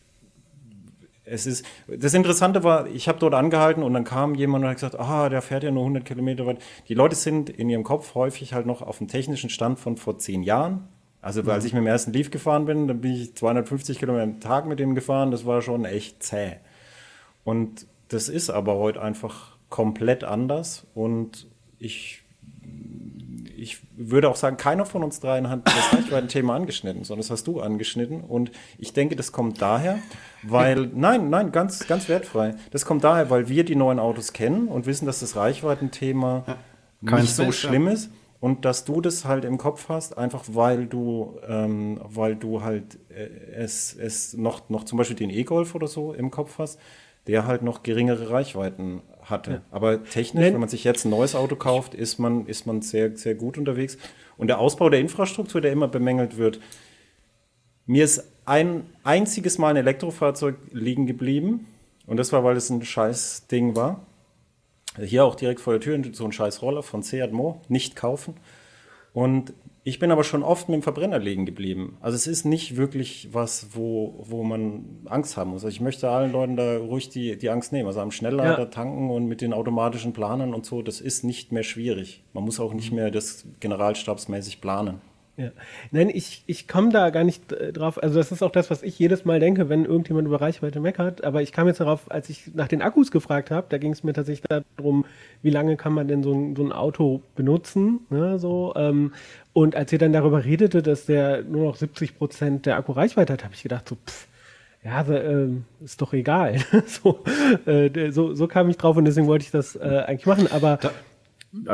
es ist, das Interessante war, ich habe dort angehalten und dann kam jemand und hat gesagt, ah, der fährt ja nur 100 Kilometer weit. Die Leute sind in ihrem Kopf häufig halt noch auf dem technischen Stand von vor zehn Jahren Also als ich mit dem ersten Leaf gefahren bin, dann bin ich 250 Kilometer am Tag mit dem gefahren. Das war schon echt zäh. Und das ist aber heute einfach komplett anders. Und ich, ich würde auch sagen, keiner von uns dreien hat das Reichweiten-Thema angeschnitten, sondern das hast du angeschnitten. Und ich denke, das kommt daher, weil, nein, nein, ganz, ganz wertfrei. Das kommt daher, weil wir die neuen Autos kennen und wissen, dass das Reichweitenthema ja, nicht so schlimm ist. Und dass du das halt im Kopf hast, einfach weil du, ähm, weil du halt äh, es, es noch, noch zum Beispiel den E-Golf oder so im Kopf hast, der halt noch geringere Reichweiten hatte. Ja. Aber technisch, wenn man sich jetzt ein neues Auto kauft, ist man, ist man sehr, sehr gut unterwegs. Und der Ausbau der Infrastruktur, der immer bemängelt wird, mir ist ein einziges Mal ein Elektrofahrzeug liegen geblieben. Und das war, weil es ein scheiß Ding war. Hier auch direkt vor der Tür so ein scheiß Roller von Seat Mo, nicht kaufen. Und ich bin aber schon oft mit dem Verbrenner liegen geblieben. Also es ist nicht wirklich was, wo, wo man Angst haben muss. Also ich möchte allen Leuten da ruhig die, die Angst nehmen. Also am Schnelllader ja. tanken und mit den automatischen Planern und so, das ist nicht mehr schwierig. Man muss auch nicht mehr das generalstabsmäßig planen. Ja. Nein, ich, ich komme da gar nicht äh, drauf. Also, das ist auch das, was ich jedes Mal denke, wenn irgendjemand über Reichweite meckert. Aber ich kam jetzt darauf, als ich nach den Akkus gefragt habe, da ging es mir tatsächlich darum, wie lange kann man denn so ein, so ein Auto benutzen. Ne, so, ähm, und als ihr dann darüber redete, dass der nur noch 70 Prozent der Akkureichweite hat, habe ich gedacht, so, pff, ja, äh, ist doch egal. so, äh, so, so, kam ich drauf und deswegen wollte ich das äh, eigentlich machen. Aber. Da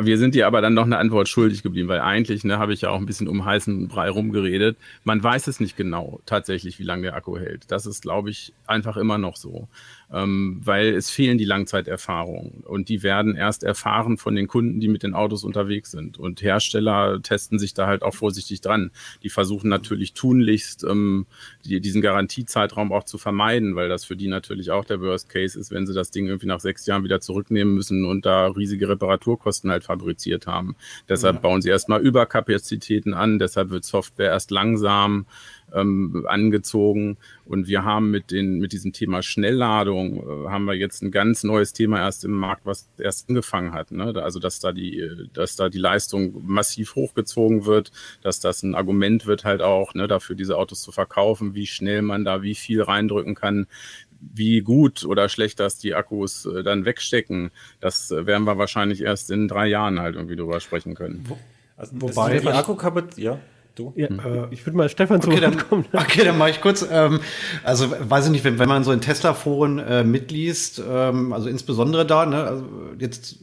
wir sind dir aber dann noch eine Antwort schuldig geblieben, weil eigentlich, ne, habe ich ja auch ein bisschen um heißen Brei rumgeredet. Man weiß es nicht genau tatsächlich, wie lange der Akku hält. Das ist, glaube ich, einfach immer noch so ähm, weil es fehlen die Langzeiterfahrungen und die werden erst erfahren von den Kunden, die mit den Autos unterwegs sind. Und Hersteller testen sich da halt auch vorsichtig dran. Die versuchen natürlich tunlichst, ähm, die, diesen Garantiezeitraum auch zu vermeiden, weil das für die natürlich auch der Worst Case ist, wenn sie das Ding irgendwie nach sechs Jahren wieder zurücknehmen müssen und da riesige Reparaturkosten halt fabriziert haben. Deshalb ja. bauen sie erstmal Überkapazitäten an, deshalb wird Software erst langsam ähm, angezogen. Und wir haben mit, den, mit diesem Thema Schnellladung, äh, haben wir jetzt ein ganz neues Thema erst im Markt, was erst angefangen hat. Ne? Also, dass da, die, dass da die Leistung massiv hochgezogen wird, dass das ein Argument wird halt auch, ne, dafür diese Autos zu verkaufen, wie schnell man da wie viel reindrücken kann, wie gut oder schlecht das die Akkus äh, dann wegstecken, das äh, werden wir wahrscheinlich erst in drei Jahren halt irgendwie drüber sprechen können. Also, Wobei die Akkukapazität, ja. Du? Ja, hm. ich würde mal Stefan zu okay, dann, kommen. Okay, dann mache ich kurz. Ähm, also weiß ich nicht, wenn, wenn man so in Tesla-Foren äh, mitliest, ähm, also insbesondere da, ne, also jetzt,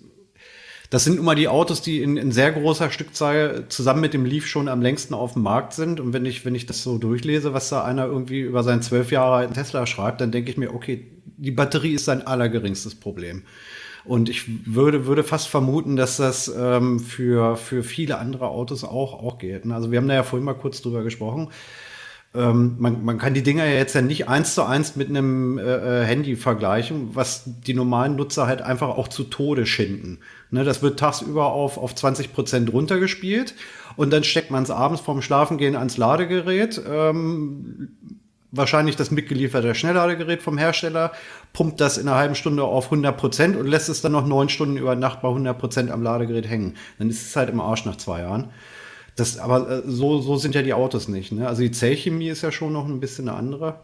das sind immer die Autos, die in, in sehr großer Stückzahl zusammen mit dem Leaf schon am längsten auf dem Markt sind. Und wenn ich, wenn ich das so durchlese, was da einer irgendwie über seinen zwölf Jahre alten Tesla schreibt, dann denke ich mir, okay, die Batterie ist sein allergeringstes Problem. Und ich würde, würde fast vermuten, dass das ähm, für, für viele andere Autos auch, auch gilt. Ne? Also wir haben da ja vorhin mal kurz drüber gesprochen. Ähm, man, man kann die Dinger ja jetzt ja nicht eins zu eins mit einem äh, äh Handy vergleichen, was die normalen Nutzer halt einfach auch zu Tode schinden. Ne, das wird tagsüber auf, auf 20 Prozent runtergespielt und dann steckt man es abends vorm Schlafengehen ans Ladegerät. Ähm, wahrscheinlich das mitgelieferte Schnellladegerät vom Hersteller, pumpt das in einer halben Stunde auf 100 Prozent und lässt es dann noch neun Stunden über Nacht bei 100 Prozent am Ladegerät hängen. Dann ist es halt im Arsch nach zwei Jahren. Das, aber äh, so, so sind ja die Autos nicht. Ne? Also die Zellchemie ist ja schon noch ein bisschen eine andere.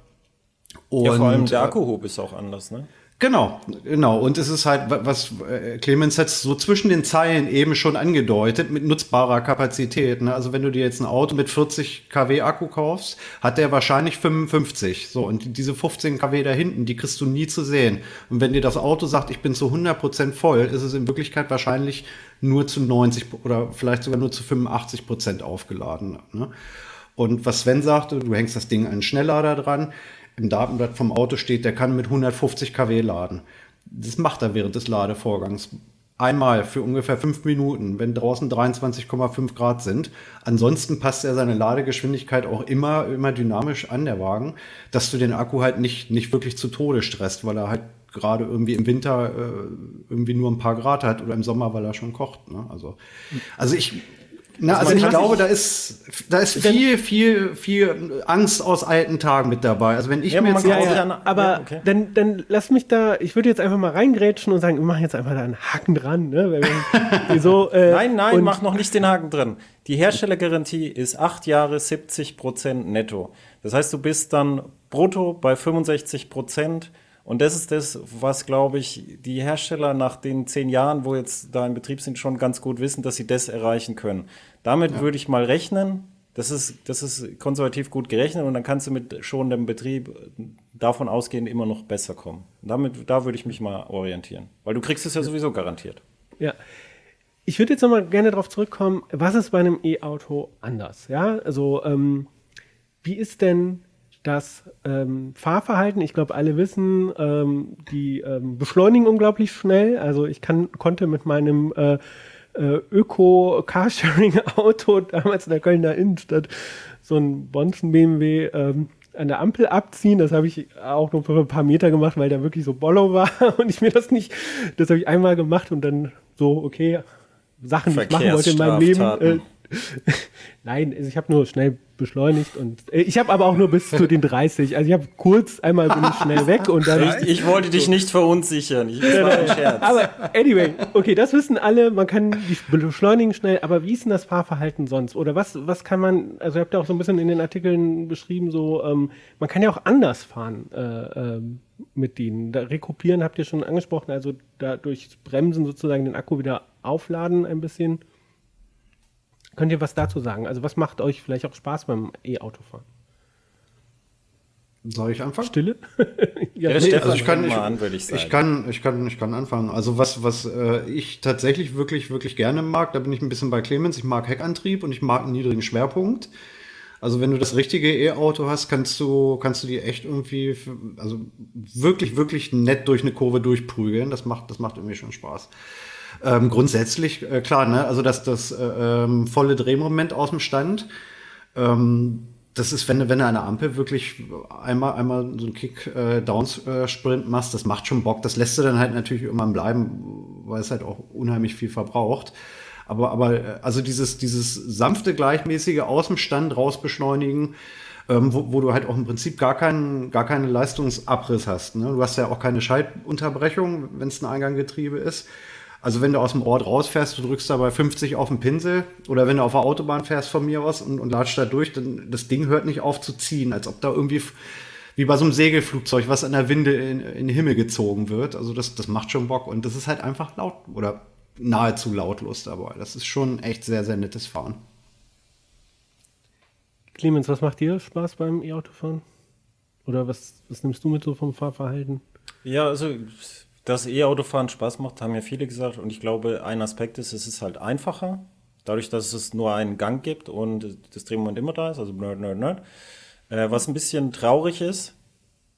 Und, ja, vor allem der äh, Akkuhub ist auch anders, ne? Genau, genau. Und es ist halt, was äh, Clemens hat so zwischen den Zeilen eben schon angedeutet, mit nutzbarer Kapazität. Ne? Also wenn du dir jetzt ein Auto mit 40 kW Akku kaufst, hat der wahrscheinlich 55. So, und diese 15 kW da hinten, die kriegst du nie zu sehen. Und wenn dir das Auto sagt, ich bin zu 100 Prozent voll, ist es in Wirklichkeit wahrscheinlich nur zu 90 oder vielleicht sogar nur zu 85 Prozent aufgeladen. Ne? Und was Sven sagte, du hängst das Ding an einen Schnelllader dran im Datenblatt vom Auto steht, der kann mit 150 kW laden. Das macht er während des Ladevorgangs. Einmal für ungefähr fünf Minuten, wenn draußen 23,5 Grad sind. Ansonsten passt er seine Ladegeschwindigkeit auch immer, immer dynamisch an, der Wagen, dass du den Akku halt nicht, nicht wirklich zu Tode stresst, weil er halt gerade irgendwie im Winter äh, irgendwie nur ein paar Grad hat oder im Sommer, weil er schon kocht. Ne? Also, also ich, Na, also ich glaube, da ist, da ist viel, viel, viel Angst aus alten Tagen mit dabei. Also wenn ich ja, mir jetzt ja, ja, aber ja, okay. dann, dann lass mich da, ich würde jetzt einfach mal reingrätschen und sagen, wir machen jetzt einfach da einen Haken dran. Ne? so, äh, nein, nein, mach noch nicht den Haken dran. Die Herstellergarantie ist acht Jahre 70 Prozent netto. Das heißt, du bist dann brutto bei 65 Prozent und das ist das, was, glaube ich, die Hersteller nach den zehn Jahren, wo jetzt da im Betrieb sind, schon ganz gut wissen, dass sie das erreichen können. Damit ja. würde ich mal rechnen. Das ist, das ist konservativ gut gerechnet und dann kannst du mit schonendem Betrieb davon ausgehend immer noch besser kommen. Damit, da würde ich mich mal orientieren. Weil du kriegst es ja sowieso garantiert. Ja. Ich würde jetzt noch mal gerne darauf zurückkommen, was ist bei einem E-Auto anders? Ja, also ähm, wie ist denn das ähm, Fahrverhalten, ich glaube, alle wissen, ähm, die ähm, beschleunigen unglaublich schnell. Also ich kann, konnte mit meinem äh, äh, Öko-Carsharing-Auto damals in der Kölner Innenstadt so ein Bonzen BMW ähm, an der Ampel abziehen. Das habe ich auch nur für ein paar Meter gemacht, weil da wirklich so Bollo war und ich mir das nicht, das habe ich einmal gemacht und dann so, okay, Sachen, die ich machen wollte in meinem Leben. Äh, Nein, also ich habe nur schnell beschleunigt und äh, ich habe aber auch nur bis zu den 30. Also ich habe kurz einmal bin ich schnell weg und dann. Ich, ich wollte dich nicht verunsichern. Ich, das war ein Scherz. Aber anyway, okay, das wissen alle. Man kann die beschleunigen schnell. Aber wie ist denn das Fahrverhalten sonst? Oder was, was kann man? Also ihr habt ja auch so ein bisschen in den Artikeln beschrieben, so ähm, man kann ja auch anders fahren äh, äh, mit denen. Da rekupieren habt ihr schon angesprochen. Also da durch Bremsen sozusagen den Akku wieder aufladen ein bisschen. Könnt ihr was dazu sagen? Also was macht euch vielleicht auch Spaß beim E-Autofahren? Soll ich anfangen? Stille? ja, ja nee, also ich kann, ich, an, ich, ich, kann, ich kann, ich kann anfangen. Also was, was äh, ich tatsächlich wirklich, wirklich gerne mag, da bin ich ein bisschen bei Clemens. Ich mag Heckantrieb und ich mag einen niedrigen Schwerpunkt. Also wenn du das richtige E-Auto hast, kannst du, kannst du die echt irgendwie, für, also wirklich, wirklich nett durch eine Kurve durchprügeln. Das macht, das macht irgendwie schon Spaß. Ähm, grundsätzlich, äh, klar, ne? also das, das äh, ähm, volle Drehmoment aus dem Stand. Ähm, das ist, wenn du, wenn du eine Ampel wirklich einmal, einmal so einen Kick-Down-Sprint äh, machst, das macht schon Bock. Das lässt du dann halt natürlich irgendwann bleiben, weil es halt auch unheimlich viel verbraucht. Aber, aber äh, also dieses, dieses sanfte, gleichmäßige aus dem Stand raus beschleunigen, ähm, wo, wo du halt auch im Prinzip gar keinen, gar keine Leistungsabriss hast. Ne? Du hast ja auch keine Schaltunterbrechung, wenn es ein Einganggetriebe ist. Also wenn du aus dem Ort rausfährst, du drückst da bei 50 auf den Pinsel oder wenn du auf der Autobahn fährst von mir aus und, und latscht da durch, dann das Ding hört nicht auf zu ziehen, als ob da irgendwie wie bei so einem Segelflugzeug, was an der Winde in, in den Himmel gezogen wird. Also das, das macht schon Bock und das ist halt einfach laut oder nahezu lautlos dabei. Das ist schon echt sehr, sehr nettes Fahren. Clemens, was macht dir Spaß beim E-Autofahren? Oder was, was nimmst du mit so vom Fahrverhalten? Ja, also dass E-Autofahren Spaß macht, haben ja viele gesagt. Und ich glaube, ein Aspekt ist, es ist halt einfacher. Dadurch, dass es nur einen Gang gibt und das Drehmoment immer da ist, also nerd, nerd, nerd. Äh, was ein bisschen traurig ist,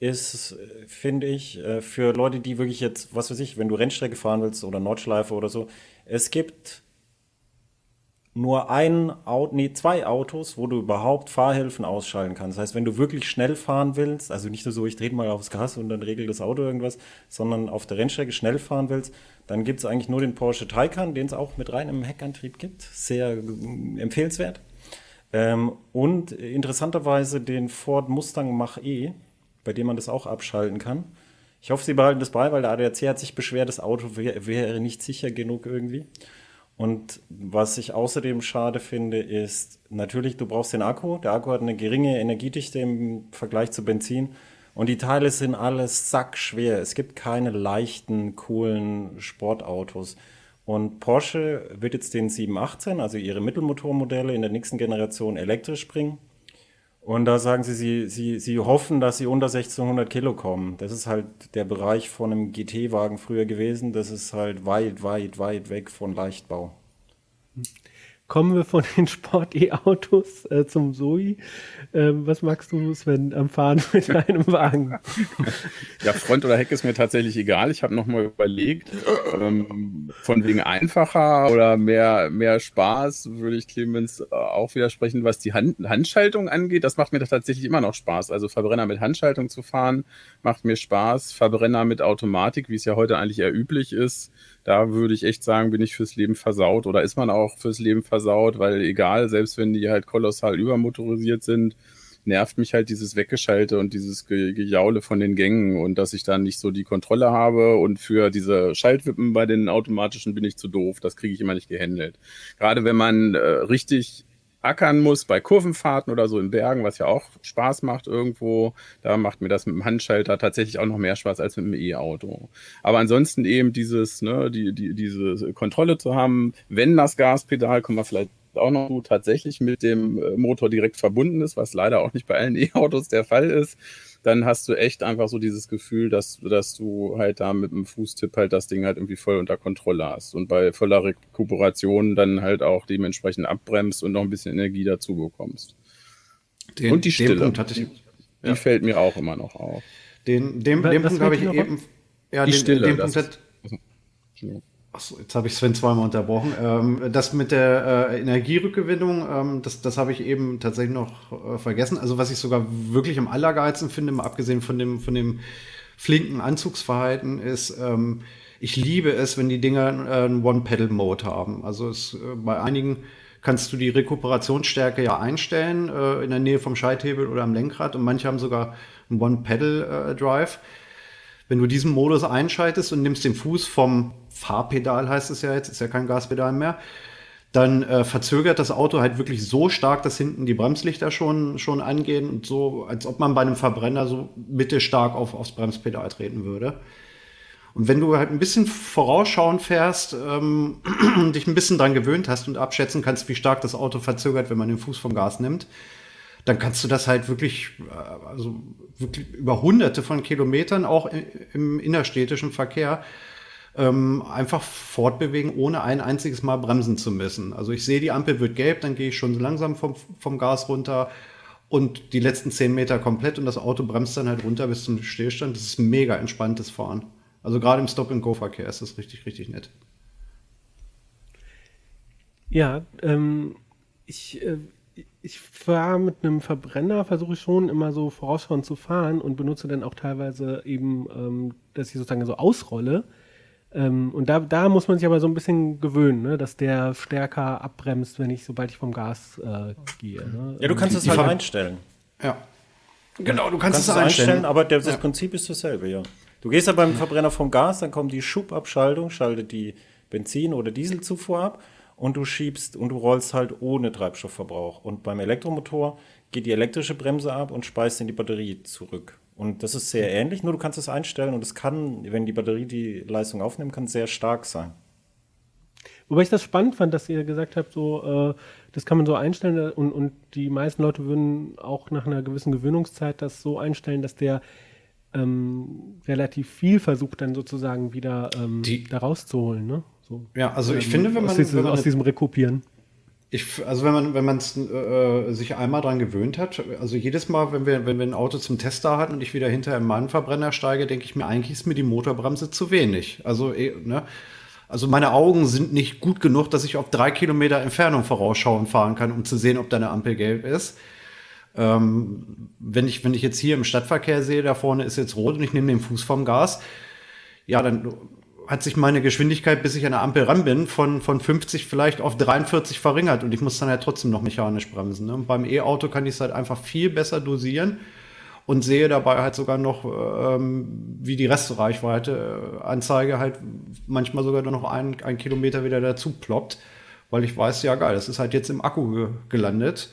ist, finde ich, äh, für Leute, die wirklich jetzt, was weiß ich, wenn du Rennstrecke fahren willst oder Nordschleife oder so, es gibt nur ein Auto, nee, zwei Autos, wo du überhaupt Fahrhilfen ausschalten kannst. Das heißt, wenn du wirklich schnell fahren willst, also nicht nur so, ich drehe mal aufs Gas und dann regelt das Auto irgendwas, sondern auf der Rennstrecke schnell fahren willst, dann gibt es eigentlich nur den Porsche Taycan, den es auch mit reinem Heckantrieb gibt. Sehr äh, empfehlenswert. Ähm, und interessanterweise den Ford Mustang Mach-E, bei dem man das auch abschalten kann. Ich hoffe, sie behalten das bei, weil der ADAC hat sich beschwert, das Auto wäre wär nicht sicher genug irgendwie. Und was ich außerdem schade finde, ist natürlich, du brauchst den Akku. Der Akku hat eine geringe Energiedichte im Vergleich zu Benzin. Und die Teile sind alles sackschwer. Es gibt keine leichten, coolen Sportautos. Und Porsche wird jetzt den 718, also ihre Mittelmotormodelle in der nächsten Generation elektrisch bringen. Und da sagen sie, sie, sie, sie hoffen, dass sie unter 1600 Kilo kommen. Das ist halt der Bereich von einem GT-Wagen früher gewesen. Das ist halt weit, weit, weit weg von Leichtbau. Kommen wir von den Sport-E-Autos äh, zum Zoe. Ähm, was magst du, Sven, am Fahren mit einem Wagen? Ja, Front oder Heck ist mir tatsächlich egal. Ich habe nochmal überlegt, ähm, von wegen einfacher oder mehr, mehr Spaß würde ich Clemens äh, auch widersprechen, was die Hand, Handschaltung angeht. Das macht mir tatsächlich immer noch Spaß. Also Verbrenner mit Handschaltung zu fahren, macht mir Spaß. Verbrenner mit Automatik, wie es ja heute eigentlich eher üblich ist, da würde ich echt sagen, bin ich fürs Leben versaut oder ist man auch fürs Leben versaut, weil egal, selbst wenn die halt kolossal übermotorisiert sind, nervt mich halt dieses Weggeschalte und dieses Ge Gejaule von den Gängen und dass ich dann nicht so die Kontrolle habe und für diese Schaltwippen bei den automatischen bin ich zu doof. Das kriege ich immer nicht gehandelt. Gerade wenn man äh, richtig ackern muss bei Kurvenfahrten oder so in Bergen, was ja auch Spaß macht irgendwo. Da macht mir das mit dem Handschalter tatsächlich auch noch mehr Spaß als mit dem E-Auto. Aber ansonsten eben dieses, ne, die, die, diese Kontrolle zu haben, wenn das Gaspedal, kommen wir vielleicht auch noch tatsächlich mit dem äh, Motor direkt verbunden ist, was leider auch nicht bei allen E-Autos der Fall ist, dann hast du echt einfach so dieses Gefühl, dass, dass du halt da mit dem Fußtipp halt das Ding halt irgendwie voll unter Kontrolle hast und bei voller Rekuperation dann halt auch dementsprechend abbremst und noch ein bisschen Energie dazu bekommst. Den, und die Stille, die, die fällt mir auch immer noch auf. Den, dem, den Punkt habe ich eben. Ja, die den, Stille. Den Punkt hat, Achso, jetzt habe ich Sven zweimal unterbrochen. Ähm, das mit der äh, Energierückgewinnung, ähm, das, das habe ich eben tatsächlich noch äh, vergessen. Also was ich sogar wirklich am allergeilsten finde, mal abgesehen von dem, von dem flinken Anzugsverhalten, ist, ähm, ich liebe es, wenn die Dinger äh, einen One-Pedal-Mode haben. Also es, äh, bei einigen kannst du die Rekuperationsstärke ja einstellen, äh, in der Nähe vom Schalthebel oder am Lenkrad und manche haben sogar einen One-Pedal-Drive. Äh, wenn du diesen Modus einschaltest und nimmst den Fuß vom Fahrpedal, heißt es ja jetzt, ist ja kein Gaspedal mehr, dann äh, verzögert das Auto halt wirklich so stark, dass hinten die Bremslichter schon, schon angehen und so, als ob man bei einem Verbrenner so mittelstark auf, aufs Bremspedal treten würde. Und wenn du halt ein bisschen vorausschauend fährst, ähm, dich ein bisschen dran gewöhnt hast und abschätzen kannst, wie stark das Auto verzögert, wenn man den Fuß vom Gas nimmt, dann kannst du das halt wirklich, äh, also wirklich über hunderte von Kilometern auch im innerstädtischen Verkehr ähm, einfach fortbewegen, ohne ein einziges Mal bremsen zu müssen. Also ich sehe, die Ampel wird gelb, dann gehe ich schon langsam vom, vom Gas runter und die letzten zehn Meter komplett und das Auto bremst dann halt runter bis zum Stillstand. Das ist mega entspanntes Fahren. Also gerade im Stop-and-Go-Verkehr ist das richtig, richtig nett. Ja, ähm, ich äh, ich fahre mit einem Verbrenner, versuche ich schon immer so vorausschauend zu fahren und benutze dann auch teilweise eben, ähm, dass ich sozusagen so ausrolle. Ähm, und da, da muss man sich aber so ein bisschen gewöhnen, ne? dass der stärker abbremst, wenn ich, sobald ich vom Gas äh, gehe. Ne? Ja, du kannst es halt einstellen. Ja. Genau, du kannst, kannst es einstellen, einstellen, aber der, das ja. Prinzip ist dasselbe, ja. Du gehst ja beim Verbrenner vom Gas, dann kommt die Schubabschaltung, schaltet die Benzin- oder Dieselzufuhr ab und du schiebst und du rollst halt ohne Treibstoffverbrauch. Und beim Elektromotor geht die elektrische Bremse ab und speist in die Batterie zurück. Und das ist sehr ähnlich, nur du kannst es einstellen und es kann, wenn die Batterie die Leistung aufnehmen kann, sehr stark sein. Wobei ich das spannend fand, dass ihr gesagt habt, so, äh, das kann man so einstellen und, und die meisten Leute würden auch nach einer gewissen Gewöhnungszeit das so einstellen, dass der ähm, relativ viel versucht, dann sozusagen wieder ähm, die, da rauszuholen. Ne? So, ja, also ich ähm, finde, wenn man, aus, wenn man aus diesem Rekupieren. Ich, also wenn man, wenn man äh, sich einmal dran gewöhnt hat, also jedes Mal, wenn wir, wenn wir ein Auto zum Test da hatten und ich wieder hinter einem Verbrenner steige, denke ich mir, eigentlich ist mir die Motorbremse zu wenig. Also, eh, ne? Also meine Augen sind nicht gut genug, dass ich auf drei Kilometer Entfernung vorausschauen fahren kann, um zu sehen, ob da eine Ampel gelb ist. Ähm, wenn, ich, wenn ich jetzt hier im Stadtverkehr sehe, da vorne ist jetzt rot und ich nehme den Fuß vom Gas, ja, dann hat sich meine Geschwindigkeit, bis ich an der Ampel ran bin, von, von 50 vielleicht auf 43 verringert und ich muss dann halt trotzdem noch mechanisch bremsen. Ne? beim E-Auto kann ich es halt einfach viel besser dosieren und sehe dabei halt sogar noch, ähm, wie die Restreichweite äh, Anzeige halt manchmal sogar nur noch ein, ein Kilometer wieder dazu ploppt, weil ich weiß, ja geil, das ist halt jetzt im Akku ge gelandet,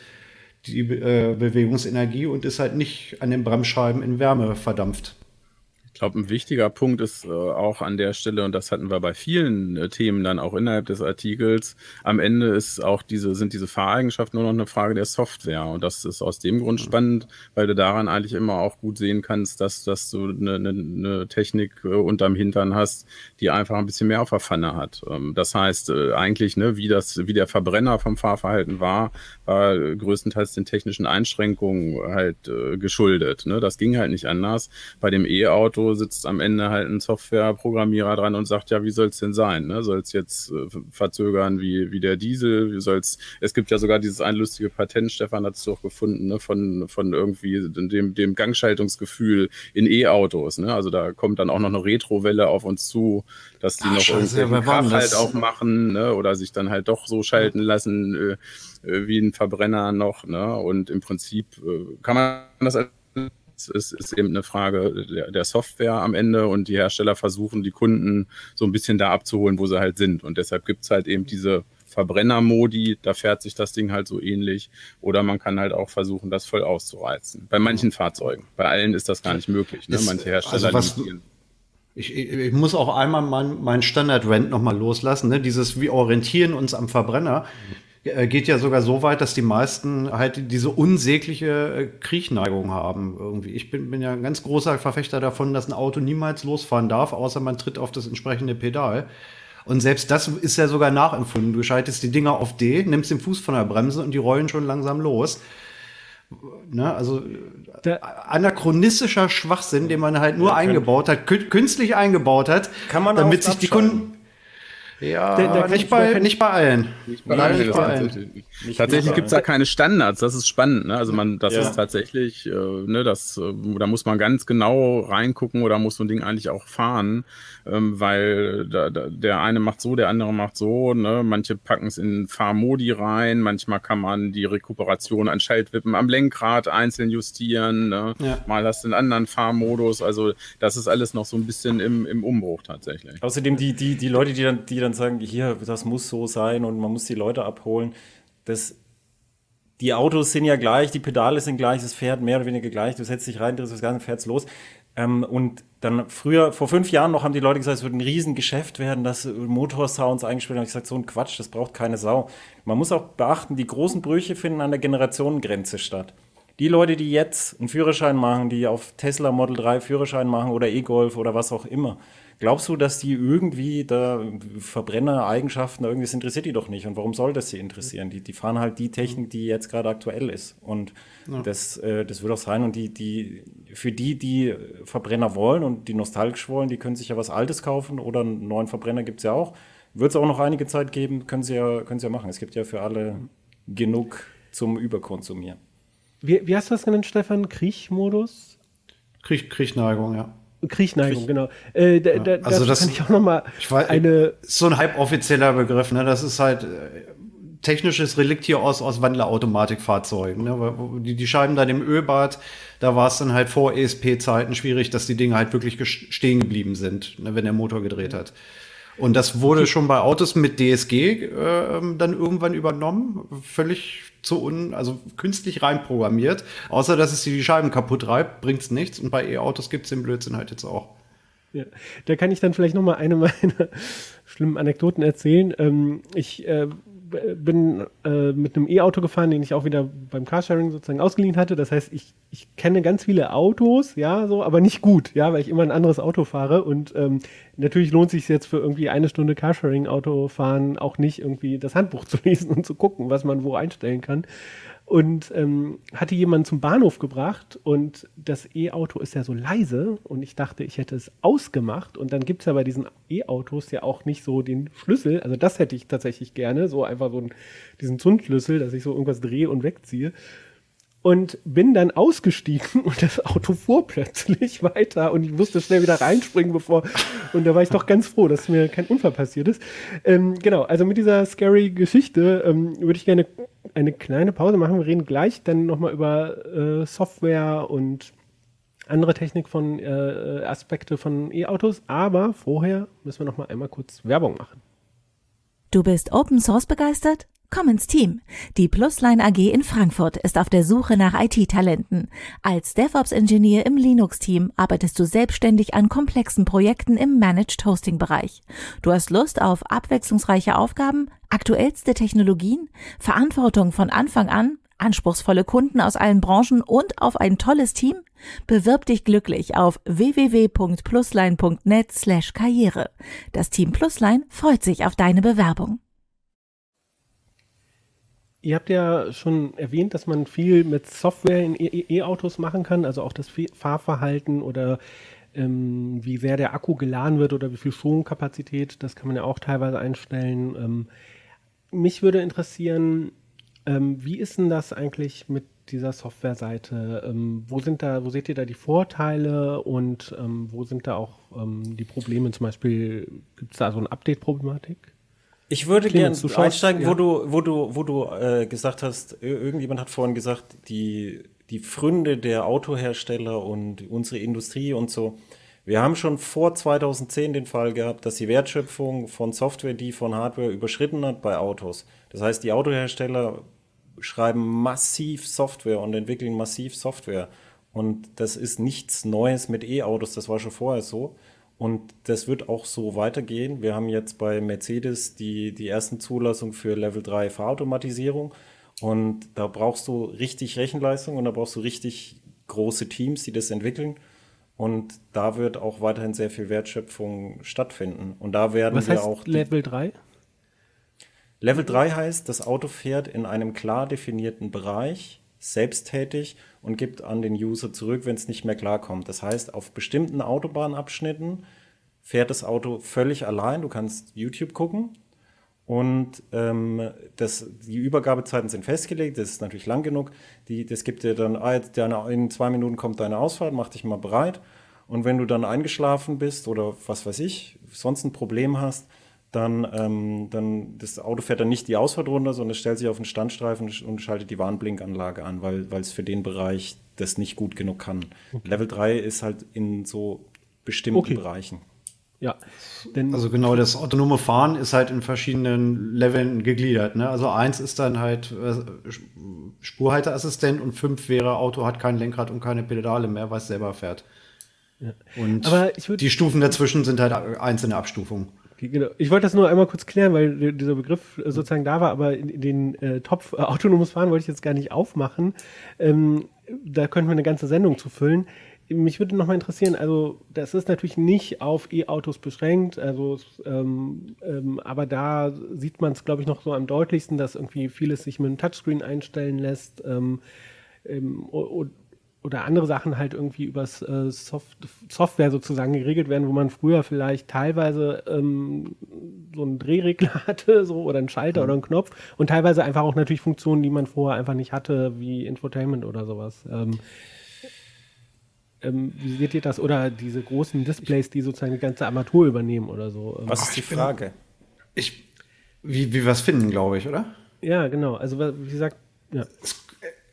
die äh, Bewegungsenergie und ist halt nicht an den Bremsscheiben in Wärme verdampft. Ich glaube, ein wichtiger Punkt ist äh, auch an der Stelle, und das hatten wir bei vielen äh, Themen dann auch innerhalb des Artikels, am Ende ist auch diese, sind diese Fahreigenschaften nur noch eine Frage der Software. Und das ist aus dem Grund mhm. spannend, weil du daran eigentlich immer auch gut sehen kannst, dass, dass du eine, eine, eine Technik äh, unterm Hintern hast, die einfach ein bisschen mehr auf der Pfanne hat. Ähm, das heißt, äh, eigentlich, ne, wie das, wie der Verbrenner vom Fahrverhalten war, war größtenteils den technischen Einschränkungen halt äh, geschuldet. Ne? Das ging halt nicht anders. Bei dem E-Auto Sitzt am Ende halt ein Softwareprogrammierer dran und sagt, ja, wie soll es denn sein? Ne? Soll es jetzt äh, verzögern wie, wie der Diesel? Wie soll's, es gibt ja sogar dieses ein lustige Patent, Stefan hat es doch gefunden, ne? von, von irgendwie dem, dem Gangschaltungsgefühl in E-Autos. Ne? Also da kommt dann auch noch eine Retrowelle auf uns zu, dass die Ach, noch irgendwie Kraft halt auch machen ne? oder sich dann halt doch so schalten lassen äh, äh, wie ein Verbrenner noch. Ne? Und im Prinzip äh, kann man das als es ist, ist eben eine Frage der, der, Software am Ende und die Hersteller versuchen, die Kunden so ein bisschen da abzuholen, wo sie halt sind. Und deshalb gibt es halt eben diese Verbrennermodi, da fährt sich das Ding halt so ähnlich. Oder man kann halt auch versuchen, das voll auszureizen. Bei manchen Fahrzeugen. Bei allen ist das gar nicht möglich. Ne? Manche Hersteller also limitieren. Ich, ich, ich, muss auch einmal meinen mein Standard-Rent nochmal loslassen. Ne? Dieses, wir orientieren uns am Verbrenner. Äh, geht ja sogar so weit, dass die meisten halt diese unsägliche äh, Kriechneigung haben irgendwie. Ich bin, bin ja ein ganz großer Verfechter davon, dass ein Auto niemals losfahren darf, außer man tritt auf das entsprechende Pedal. Und selbst das ist ja sogar nachempfunden. Du schaltest die Dinger auf D, nimmst den Fuß von der Bremse und die rollen schon langsam los. Ne, also der anachronistischer Schwachsinn, den man halt nur eingebaut hat, künstlich eingebaut hat, kann man damit sich die Kunden ja, der, der nicht, bei, nicht bei allen. Nicht bei allen. Nicht bei allen. Nicht tatsächlich gibt es da keine Standards, das ist spannend. Ne? Also man, das ja. ist tatsächlich, äh, ne, das, äh, da muss man ganz genau reingucken oder muss so ein Ding eigentlich auch fahren, ähm, weil da, da, der eine macht so, der andere macht so. Ne? Manche packen es in Fahrmodi rein, manchmal kann man die Rekuperation an Schaltwippen am Lenkrad einzeln justieren. Ne? Ja. Mal hast du einen anderen Fahrmodus. Also das ist alles noch so ein bisschen im, im Umbruch tatsächlich. Außerdem die, die, die Leute, die dann, die dann sagen, hier, das muss so sein und man muss die Leute abholen. Das, die Autos sind ja gleich, die Pedale sind gleich, das fährt mehr oder weniger gleich. Du setzt dich rein, drehst das Ganze, fährt's los. Ähm, und dann früher, vor fünf Jahren noch, haben die Leute gesagt, es wird ein Riesengeschäft werden, dass Motorsounds eingespielt haben. Ich gesagt, so ein Quatsch, das braucht keine Sau. Man muss auch beachten, die großen Brüche finden an der Generationengrenze statt. Die Leute, die jetzt einen Führerschein machen, die auf Tesla Model 3 Führerschein machen oder E-Golf oder was auch immer, Glaubst du, dass die irgendwie da Verbrenner-Eigenschaften, irgendwie interessiert die doch nicht? Und warum soll das sie interessieren? Die, die fahren halt die Technik, die jetzt gerade aktuell ist. Und ja. das, äh, das wird auch sein. Und die, die, für die, die Verbrenner wollen und die nostalgisch wollen, die können sich ja was Altes kaufen oder einen neuen Verbrenner gibt es ja auch. Wird es auch noch einige Zeit geben, können sie, ja, können sie ja machen. Es gibt ja für alle genug zum Überkonsumieren. Wie, wie hast du das genannt, Stefan? Kriechmodus? Kriech, Kriechneigung, ja. Kriechneigung, genau. Äh, da, ja, also das kann ich auch noch mal eine so ein halboffizieller Begriff. Ne? Das ist halt äh, technisches Relikt hier aus aus Wandlerautomatikfahrzeugen. Ne? Die, die Scheiben da im Ölbad, da war es dann halt vor ESP-Zeiten schwierig, dass die Dinge halt wirklich stehen geblieben sind, ne? wenn der Motor gedreht hat. Und das wurde schon bei Autos mit DSG äh, dann irgendwann übernommen, völlig zu un, also künstlich reinprogrammiert. Außer dass es die Scheiben kaputt reibt, bringt es nichts. Und bei E-Autos gibt es den Blödsinn halt jetzt auch. Ja, da kann ich dann vielleicht noch mal eine meiner schlimmen Anekdoten erzählen. Ähm, ich äh, bin äh, mit einem E-Auto gefahren, den ich auch wieder beim Carsharing sozusagen ausgeliehen hatte. Das heißt, ich, ich kenne ganz viele Autos, ja, so, aber nicht gut, ja, weil ich immer ein anderes Auto fahre. Und ähm, natürlich lohnt sich jetzt für irgendwie eine Stunde Carsharing-Auto fahren auch nicht irgendwie das Handbuch zu lesen und zu gucken, was man wo einstellen kann und ähm, hatte jemanden zum Bahnhof gebracht und das E-Auto ist ja so leise und ich dachte, ich hätte es ausgemacht. Und dann gibt es ja bei diesen E-Autos ja auch nicht so den Schlüssel, also das hätte ich tatsächlich gerne, so einfach so einen, diesen Zündschlüssel, dass ich so irgendwas drehe und wegziehe. Und bin dann ausgestiegen und das Auto fuhr plötzlich weiter und ich musste schnell wieder reinspringen, bevor und da war ich doch ganz froh, dass mir kein Unfall passiert ist. Ähm, genau, also mit dieser scary Geschichte ähm, würde ich gerne eine kleine Pause machen. Wir reden gleich dann nochmal über äh, Software und andere Technik von äh, Aspekte von E-Autos, aber vorher müssen wir nochmal einmal kurz Werbung machen. Du bist Open Source begeistert? Komm ins Team. Die Plusline AG in Frankfurt ist auf der Suche nach IT-Talenten. Als DevOps-Ingenieur im Linux-Team arbeitest du selbstständig an komplexen Projekten im Managed Hosting-Bereich. Du hast Lust auf abwechslungsreiche Aufgaben, aktuellste Technologien, Verantwortung von Anfang an, anspruchsvolle Kunden aus allen Branchen und auf ein tolles Team? Bewirb dich glücklich auf www.plusline.net slash karriere. Das Team Plusline freut sich auf deine Bewerbung. Ihr habt ja schon erwähnt, dass man viel mit Software in E-Autos machen kann, also auch das Fahrverhalten oder ähm, wie sehr der Akku geladen wird oder wie viel Stromkapazität, das kann man ja auch teilweise einstellen. Ähm, mich würde interessieren, ähm, wie ist denn das eigentlich mit dieser Softwareseite? Ähm, wo sind da, wo seht ihr da die Vorteile und ähm, wo sind da auch ähm, die Probleme? Zum Beispiel gibt es da so eine Update-Problematik? Ich würde gerne einsteigen, ja. wo du, wo du, wo du äh, gesagt hast, irgendjemand hat vorhin gesagt, die, die Fründe der Autohersteller und unsere Industrie und so. Wir haben schon vor 2010 den Fall gehabt, dass die Wertschöpfung von Software, die von Hardware überschritten hat bei Autos. Das heißt, die Autohersteller schreiben massiv Software und entwickeln massiv Software. Und das ist nichts Neues mit E-Autos, das war schon vorher so. Und das wird auch so weitergehen. Wir haben jetzt bei Mercedes die, die ersten Zulassungen für Level 3 Fahrautomatisierung. Und da brauchst du richtig Rechenleistung und da brauchst du richtig große Teams, die das entwickeln. Und da wird auch weiterhin sehr viel Wertschöpfung stattfinden. Und da werden Was wir heißt auch. Level 3? Level 3 heißt, das Auto fährt in einem klar definierten Bereich, selbsttätig und gibt an den User zurück, wenn es nicht mehr klarkommt. Das heißt, auf bestimmten Autobahnabschnitten fährt das Auto völlig allein. Du kannst YouTube gucken und ähm, das, die Übergabezeiten sind festgelegt, das ist natürlich lang genug. Die, das gibt dir dann, ah, jetzt deine, in zwei Minuten kommt deine Ausfahrt, mach dich mal bereit. Und wenn du dann eingeschlafen bist oder was weiß ich, sonst ein Problem hast, dann, ähm, dann das Auto fährt dann nicht die Ausfahrt runter, sondern es stellt sich auf den Standstreifen und schaltet die Warnblinkanlage an, weil, weil es für den Bereich das nicht gut genug kann. Okay. Level 3 ist halt in so bestimmten okay. Bereichen. Ja. Denn also genau, das autonome Fahren ist halt in verschiedenen Leveln gegliedert. Ne? Also eins ist dann halt äh, Spurhalteassistent und fünf wäre Auto hat kein Lenkrad und keine Pedale mehr, weil es selber fährt. Ja. Und die Stufen dazwischen sind halt einzelne Abstufungen. Genau. Ich wollte das nur einmal kurz klären, weil dieser Begriff sozusagen da war, aber den äh, Topf äh, autonomes Fahren wollte ich jetzt gar nicht aufmachen. Ähm, da könnten wir eine ganze Sendung zu füllen mich würde noch mal interessieren, also das ist natürlich nicht auf E-Autos beschränkt, also ähm, ähm, aber da sieht man es, glaube ich, noch so am deutlichsten, dass irgendwie vieles sich mit einem Touchscreen einstellen lässt ähm, ähm oder andere Sachen halt irgendwie übers äh, Soft Software sozusagen geregelt werden, wo man früher vielleicht teilweise ähm, so einen Drehregler hatte, so oder einen Schalter mhm. oder einen Knopf und teilweise einfach auch natürlich Funktionen, die man vorher einfach nicht hatte, wie Infotainment oder sowas. Ähm, ähm, wie seht ihr das? Oder diese großen Displays, die sozusagen die ganze Armatur übernehmen oder so? Ähm, Was ist die Frage? Ich, wie, wie wir es finden, glaube ich, oder? Ja, genau. Also, wie gesagt, ja.